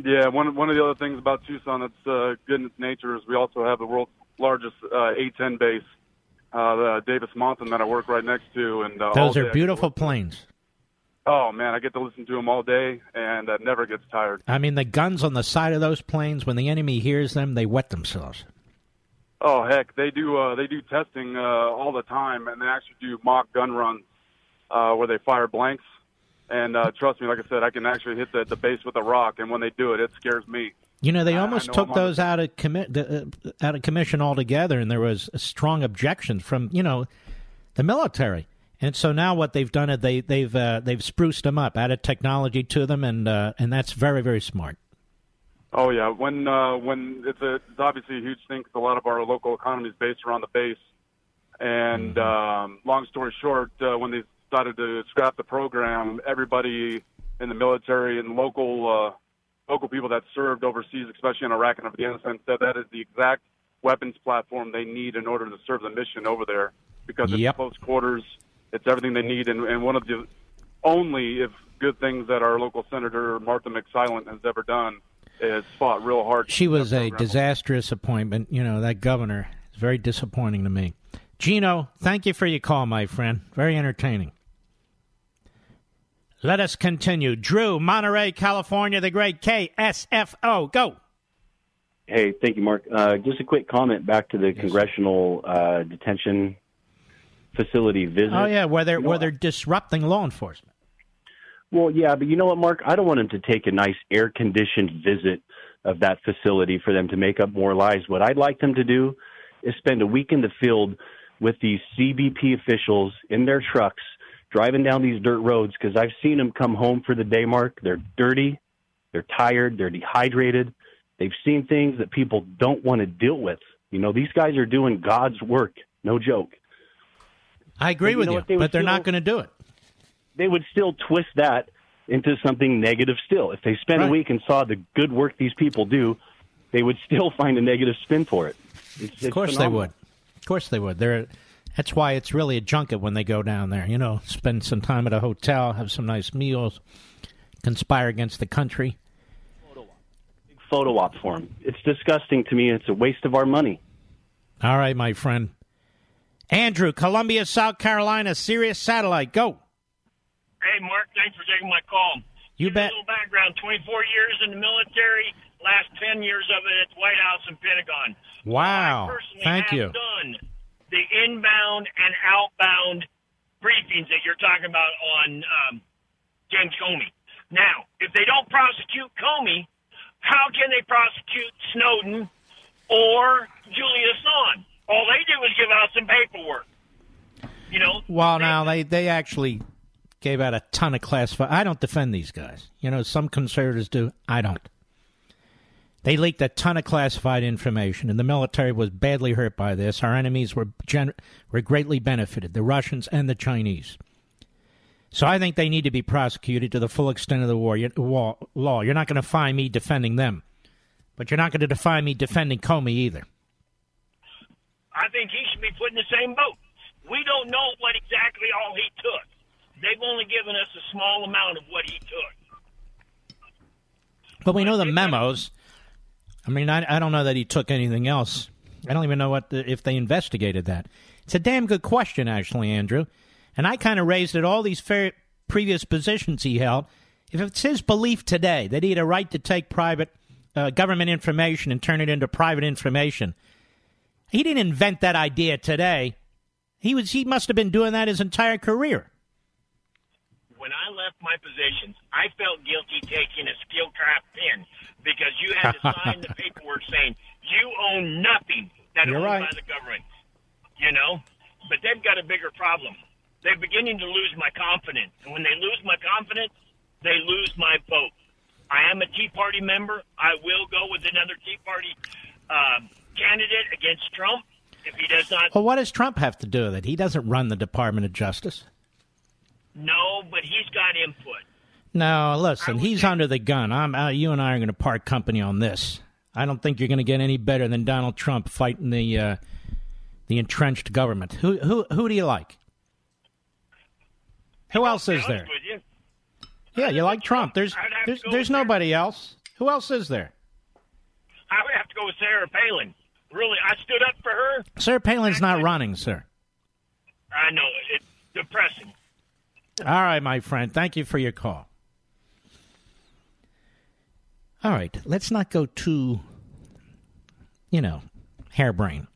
Speaker 13: Yeah, one one of the other things about Tucson that's uh, good in its nature is we also have the world's largest uh, A-10 base, uh, the Davis-Monthan that I work right next to, and uh,
Speaker 1: Those are beautiful planes.
Speaker 13: Oh man, I get to listen to them all day, and uh, never gets tired.
Speaker 1: I mean, the guns on the side of those planes, when the enemy hears them, they wet themselves.
Speaker 13: Oh heck, they do uh, they do testing uh, all the time, and they actually do mock gun runs uh, where they fire blanks. And uh, trust me, like I said, I can actually hit the, the base with a rock, and when they do it, it scares me.
Speaker 1: You know, they almost took
Speaker 13: I'm
Speaker 1: those out of commi- the, uh, out of commission altogether, and there was a strong objection from you know the military. And so now what they've done is they they've uh, they've spruced them up, added technology to them, and uh, and that's very very smart.
Speaker 13: Oh yeah, when uh, when it's a it's obviously a huge thing because a lot of our local economy is based around the base. And um, long story short, uh, when they started to scrap the program, everybody in the military and local uh, local people that served overseas, especially in Iraq and Afghanistan, said that is the exact weapons platform they need in order to serve the mission over there because it's
Speaker 1: Yep.
Speaker 13: close quarters, it's everything they need, and, and one of the only if good things that our local senator Martha McSally has ever done is fought real hard.
Speaker 1: She was a disastrous appointment. You know that governor is very disappointing to me. Gino, thank you for your call, my friend. Very entertaining. Let us continue. Drew, Monterey, California, the great KSFO. Go.
Speaker 14: Hey, thank you, Mark. Uh, just a quick comment back to the congressional uh, detention facility visit.
Speaker 1: Oh yeah, where they're
Speaker 14: You know,
Speaker 1: where they're disrupting law enforcement.
Speaker 14: Well, yeah, but you know what, Mark? I don't want them to take a nice air conditioned visit of that facility for them to make up more lies. What I'd like them to do is spend a week in the field with these CBP officials in their trucks driving down these dirt roads because I've seen them come home for the day, Mark. They're dirty, they're tired, they're dehydrated. They've seen things that people don't want to deal with. You know, these guys are doing God's work. No joke.
Speaker 1: I agree
Speaker 14: But you
Speaker 1: with you.
Speaker 14: They
Speaker 1: but they're
Speaker 14: feel-
Speaker 1: not going to do it.
Speaker 14: they would still twist that into something negative still. If they spent
Speaker 1: Right.
Speaker 14: a week and saw the good work these people do, they would still find a negative spin for it. It's,
Speaker 1: Of course they would. Of course they would. They're, that's why it's really a junket when they go down there. You know, spend some time at a hotel, have some nice meals, conspire against the country.
Speaker 14: Photo op for them. It's disgusting to me. It's a waste of our money.
Speaker 1: All right, my friend. Andrew, Columbia, South Carolina, Sirius Satellite, go.
Speaker 15: Hey, Mark, thanks for taking my call.
Speaker 1: You
Speaker 15: Give
Speaker 1: bet.
Speaker 15: A little background 24 years in the military, last 10 years of it at the White House and Pentagon.
Speaker 1: Wow.
Speaker 15: Personally,
Speaker 1: Thank
Speaker 15: have
Speaker 1: you.
Speaker 15: done the inbound and outbound briefings that you're talking about on um, James Comey. Now, if they don't prosecute Comey, how can they prosecute Snowden or Julian Assange? All they do is give out some paperwork. You know,
Speaker 1: Well, now they they actually gave out a ton of classified. I don't defend these guys. You know, some conservatives do. I don't. They leaked a ton of classified information, and the military was badly hurt by this. Our enemies were gen- were greatly benefited, the Russians and the Chinese. So I think they need to be prosecuted to the full extent of the war, law. You're not going to find me defending them, but you're not going to find me defending Comey either.
Speaker 15: I think he should be put in the same boat. We don't know what exactly all he took. They've only given us a small amount of what he took.
Speaker 1: But we know the memos. I mean, I, I don't know that he took anything else. I don't even know what the, if they investigated that. It's a damn good question, actually, Andrew. And I kind of raised it all these fair, previous positions he held. If it's his belief today that he had a right to take private uh, government information and turn it into private information, he didn't invent that idea today. He was he must have been doing that his entire career.
Speaker 15: When I left my positions, I felt guilty taking a steel trap pin because you had to sign the paperwork saying you own nothing that
Speaker 1: You're
Speaker 15: owned
Speaker 1: right.
Speaker 15: by the government. You know, but they've got a bigger problem. They're beginning to lose my confidence, and when they lose my confidence, they lose my vote. I am a Tea Party member. I will go with another Tea Party uh, candidate against Trump if he does not.
Speaker 1: Well, what does Trump have to do with it? He doesn't run the Department of Justice.
Speaker 15: No, but he's got input.
Speaker 1: No, listen, he's under the gun. I'm, uh, you and I are going to part company on this. I don't think you're going to get any better than Donald Trump fighting the uh, the entrenched government. Who who who do you like? Who else is there? Yeah, you like Trump. There's there's there's nobody else. Who else is there?
Speaker 15: I would have to go with Sarah Palin. Really, I stood up for her.
Speaker 1: Sarah Palin's not running, sir.
Speaker 15: I know it's depressing.
Speaker 1: All right, my friend. Thank you for your call. All right, let's not go too, you know, harebrained.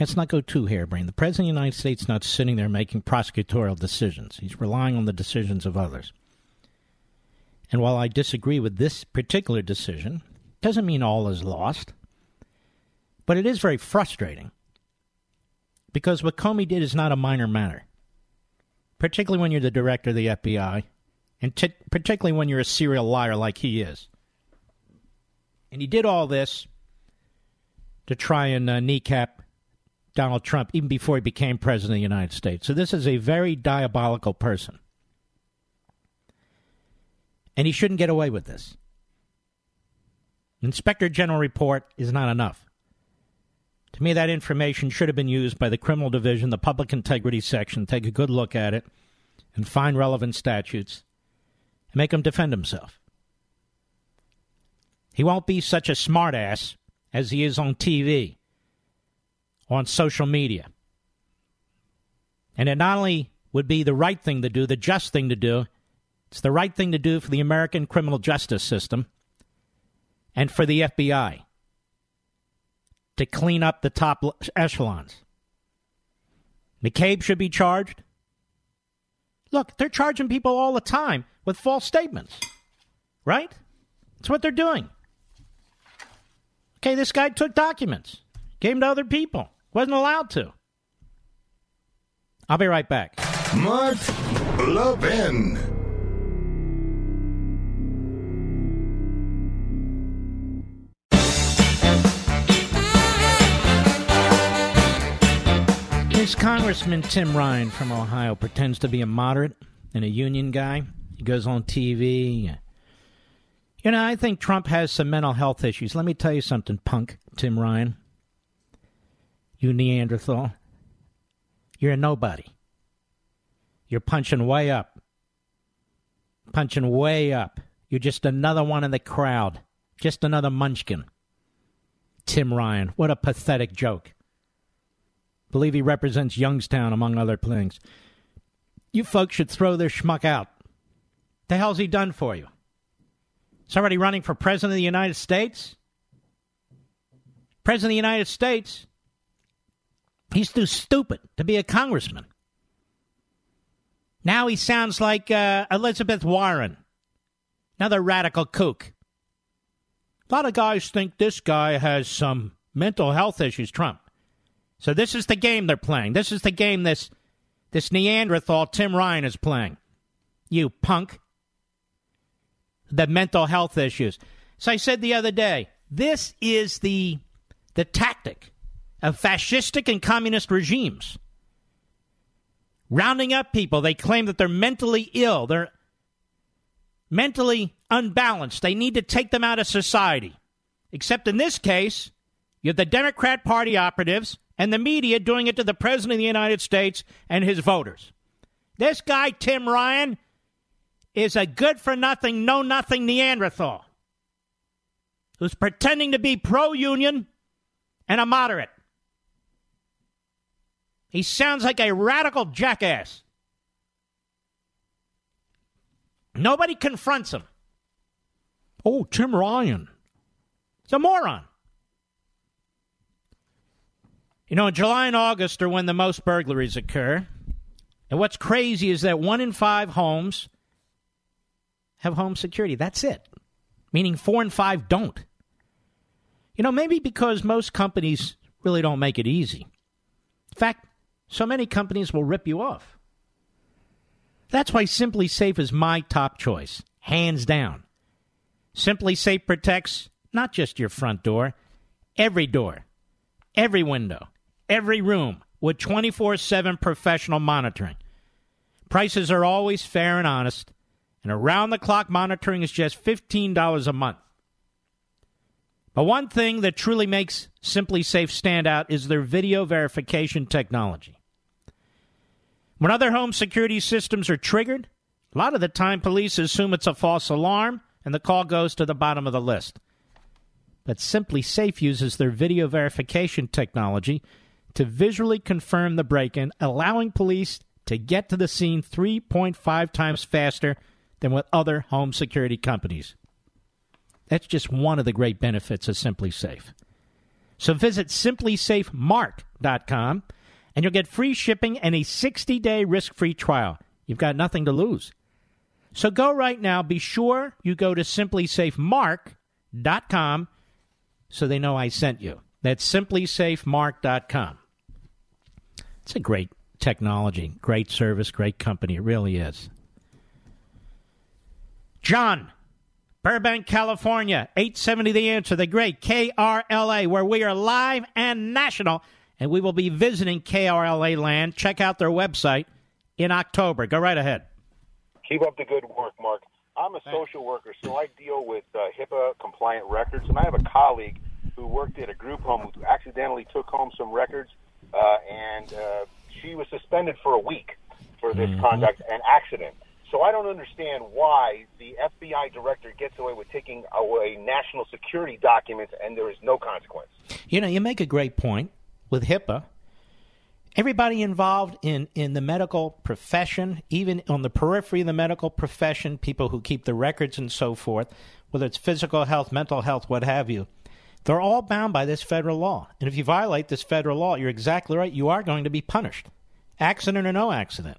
Speaker 1: Let's not go too harebrained. The President of the United States is not sitting there making prosecutorial decisions. He's relying on the decisions of others. And while I disagree with this particular decision, doesn't mean all is lost. But it is very frustrating because what Comey did is not a minor matter particularly when you're the director of the FBI, and t- particularly when you're a serial liar like he is. And he did all this to try and uh, kneecap Donald Trump even before he became president of the United States. So this is a very diabolical person. And he shouldn't get away with this. Inspector General report is not enough. To me, that information should have been used by the Criminal Division, the Public Integrity Section, take a good look at it, and find relevant statutes, and make him defend himself. He won't be such a smartass as he is on TV, on social media. And it not only would be the right thing to do, the just thing to do, it's the right thing to do for the American criminal justice system and for the FBI to clean up the top echelons. McCabe should be charged. Look, they're charging people all the time with false statements, right? That's what they're doing. Okay, this guy took documents, gave them to other people, wasn't allowed to. I'll be right back.
Speaker 2: Mark Levin.
Speaker 1: This Congressman Tim Ryan from Ohio pretends to be a moderate and a union guy. Goes on TV. You know, I think Trump has some mental health issues. Let me tell you something, punk Tim Ryan. You Neanderthal. You're a nobody. You're punching way up. Punching way up. You're just another one in the crowd. Just another munchkin. Tim Ryan. What a pathetic joke. Believe he represents Youngstown, among other things. You folks should throw this schmuck out. The hell's he done for you? Already running for president of the United States? President of the United States? He's too stupid to be a congressman. Now he sounds like uh, Elizabeth Warren, another radical kook. A lot of guys think this guy has some mental health issues, Trump. So this is the game they're playing. This is the game this this Neanderthal Tim Ryan is playing. You punk. The mental health issues. So I said the other day, this is the the tactic of fascistic and communist regimes. Rounding up people, they claim that they're mentally ill, they're mentally unbalanced. They need to take them out of society. Except in this case, you have the Democrat Party operatives and the media doing it to the President of the United States and his voters. This guy, Tim Ryan, is a good for nothing, know nothing Neanderthal who's pretending to be pro union and a moderate. He sounds like a radical jackass. Nobody confronts him. Oh, Tim Ryan. He's a moron. You know, July and August are when the most burglaries occur. And what's crazy is that one in five homes have home security. That's it. Meaning four and five don't. You know, maybe because most companies really don't make it easy. In fact, so many companies will rip you off. That's why SimpliSafe is my top choice, hands down. SimpliSafe protects not just your front door, every door, every window every room with 24 7 professional monitoring. Prices are always fair and honest, and around the clock monitoring is just $15 a month. But one thing that truly makes SimpliSafe stand out is their video verification technology. When other home security systems are triggered, a lot of the time police assume it's a false alarm and the call goes to the bottom of the list. But SimpliSafe uses their video verification technology to visually confirm the break in, allowing police to get to the scene 3.5 times faster than with other home security companies. That's just one of the great benefits of SimpliSafe. So visit simplisafemark.com and you'll get free shipping and a 60 day risk free trial. You've got nothing to lose. So go right now. Be sure you go to simplisafemark.com so they know I sent you. That's simplisafemark.com. It's a great technology, great service, great company. It really is. John, Burbank, California, 870 The Answer, the great KRLA, where we are live and national, and we will be visiting KRLA land. Check out their website in October. Go right ahead.
Speaker 16: Keep up the good work, Mark. I'm a social worker, so I deal with uh, HIPAA compliant records, and I have a colleague who worked at a group home who accidentally took home some records uh, and uh, she was suspended for a week for this mm-hmm. conduct and accident. So I don't understand why the FBI director gets away with taking away national security documents and there is no consequence.
Speaker 1: You know, you make a great point with HIPAA. Everybody involved in, in the medical profession, even on the periphery of the medical profession, people who keep the records and so forth, whether it's physical health, mental health, what have you, they're all bound by this federal law. And if you violate this federal law, you're exactly right. You are going to be punished, accident or no accident.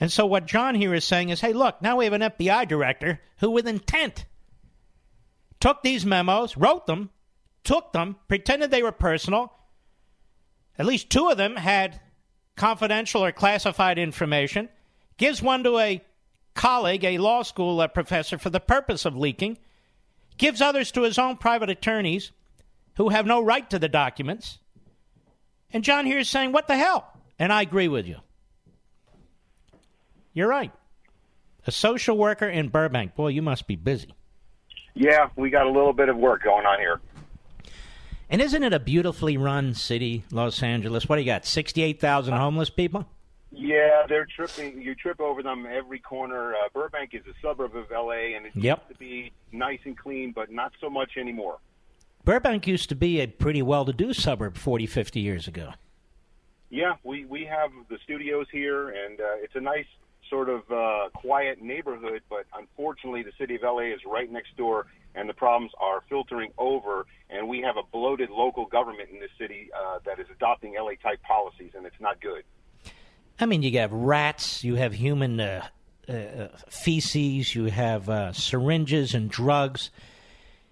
Speaker 1: And so what John here is saying is hey, look, now we have an FBI director who, with intent, took these memos, wrote them, took them, pretended they were personal. At least two of them had confidential or classified information, gives one to a colleague, a law school uh, professor, for the purpose of leaking, gives others to his own private attorneys who have no right to the documents. And John here is saying, what the hell? And I agree with you. You're right. A social worker in Burbank. Boy, you must be busy.
Speaker 16: Yeah, we got a little bit of work going on here.
Speaker 1: And isn't it a beautifully run city, Los Angeles? What do you got? 68,000 homeless people?
Speaker 16: Yeah, they're tripping. You trip over them every corner. Uh, Burbank is a suburb of LA, and it
Speaker 1: Yep.
Speaker 16: used to be nice and clean, but not so much anymore.
Speaker 1: Burbank used to be a pretty well to do suburb 40, 50 years ago.
Speaker 16: Yeah, we we have the studios here, and uh, it's a nice sort of uh, quiet neighborhood. But unfortunately, the city of LA is right next door, and the problems are filtering over. And we have a bloated local government in this city uh, that is adopting LA type policies, and it's not good.
Speaker 1: I mean, you have rats, you have human uh, uh, feces, you have uh, syringes and drugs,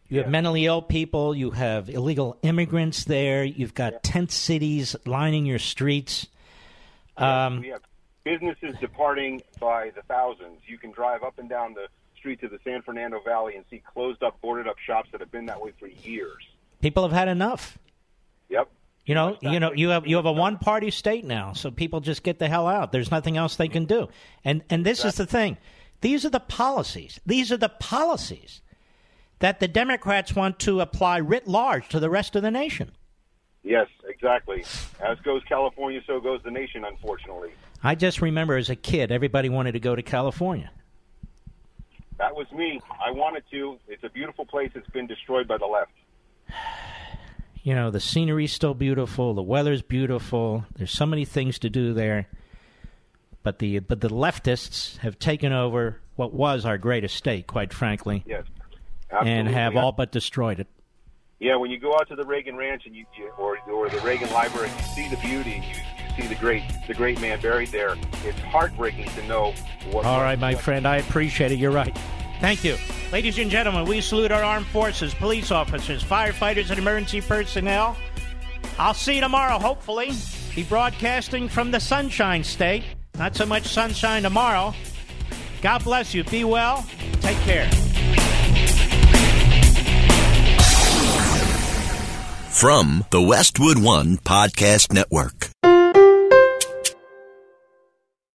Speaker 1: you have mentally ill people, you have illegal immigrants there, you've got tent cities lining your streets. Um,
Speaker 16: we have businesses departing by the thousands. You can drive up and down the streets of the San Fernando Valley and see closed up, boarded up shops that have been that way for years.
Speaker 1: people have had enough.
Speaker 16: Yep.
Speaker 1: You know, you know, you have you have a one party state now, so people just get the hell out. There's nothing else they can do. And and this is the thing. These are the policies. These are the policies that the Democrats want to apply writ large to the rest of the nation.
Speaker 16: Yes, exactly. As goes California, so goes the nation, unfortunately.
Speaker 1: I just remember as a kid, everybody wanted to go to California.
Speaker 16: That was me. I wanted to. It's a beautiful place. It's been destroyed by the left.
Speaker 1: You know, the scenery's still beautiful, the weather's beautiful. There's so many things to do there. But the but the leftists have taken over what was our greatest state, quite frankly,
Speaker 16: Yes. Absolutely.
Speaker 1: and have all but destroyed it.
Speaker 16: Yeah, when you go out to the Reagan Ranch and you, or or the Reagan Library, and you see the beauty. You see the great the great man buried there. It's heartbreaking to know what.
Speaker 1: All right, my friend, I appreciate it. You're right. Thank you. Ladies and gentlemen, we salute our armed forces, police officers, firefighters, and emergency personnel. I'll see you tomorrow, hopefully. Be broadcasting from the Sunshine State. Not so much sunshine tomorrow. God bless you. Be well. Take care.
Speaker 17: From the Westwood One Podcast Network.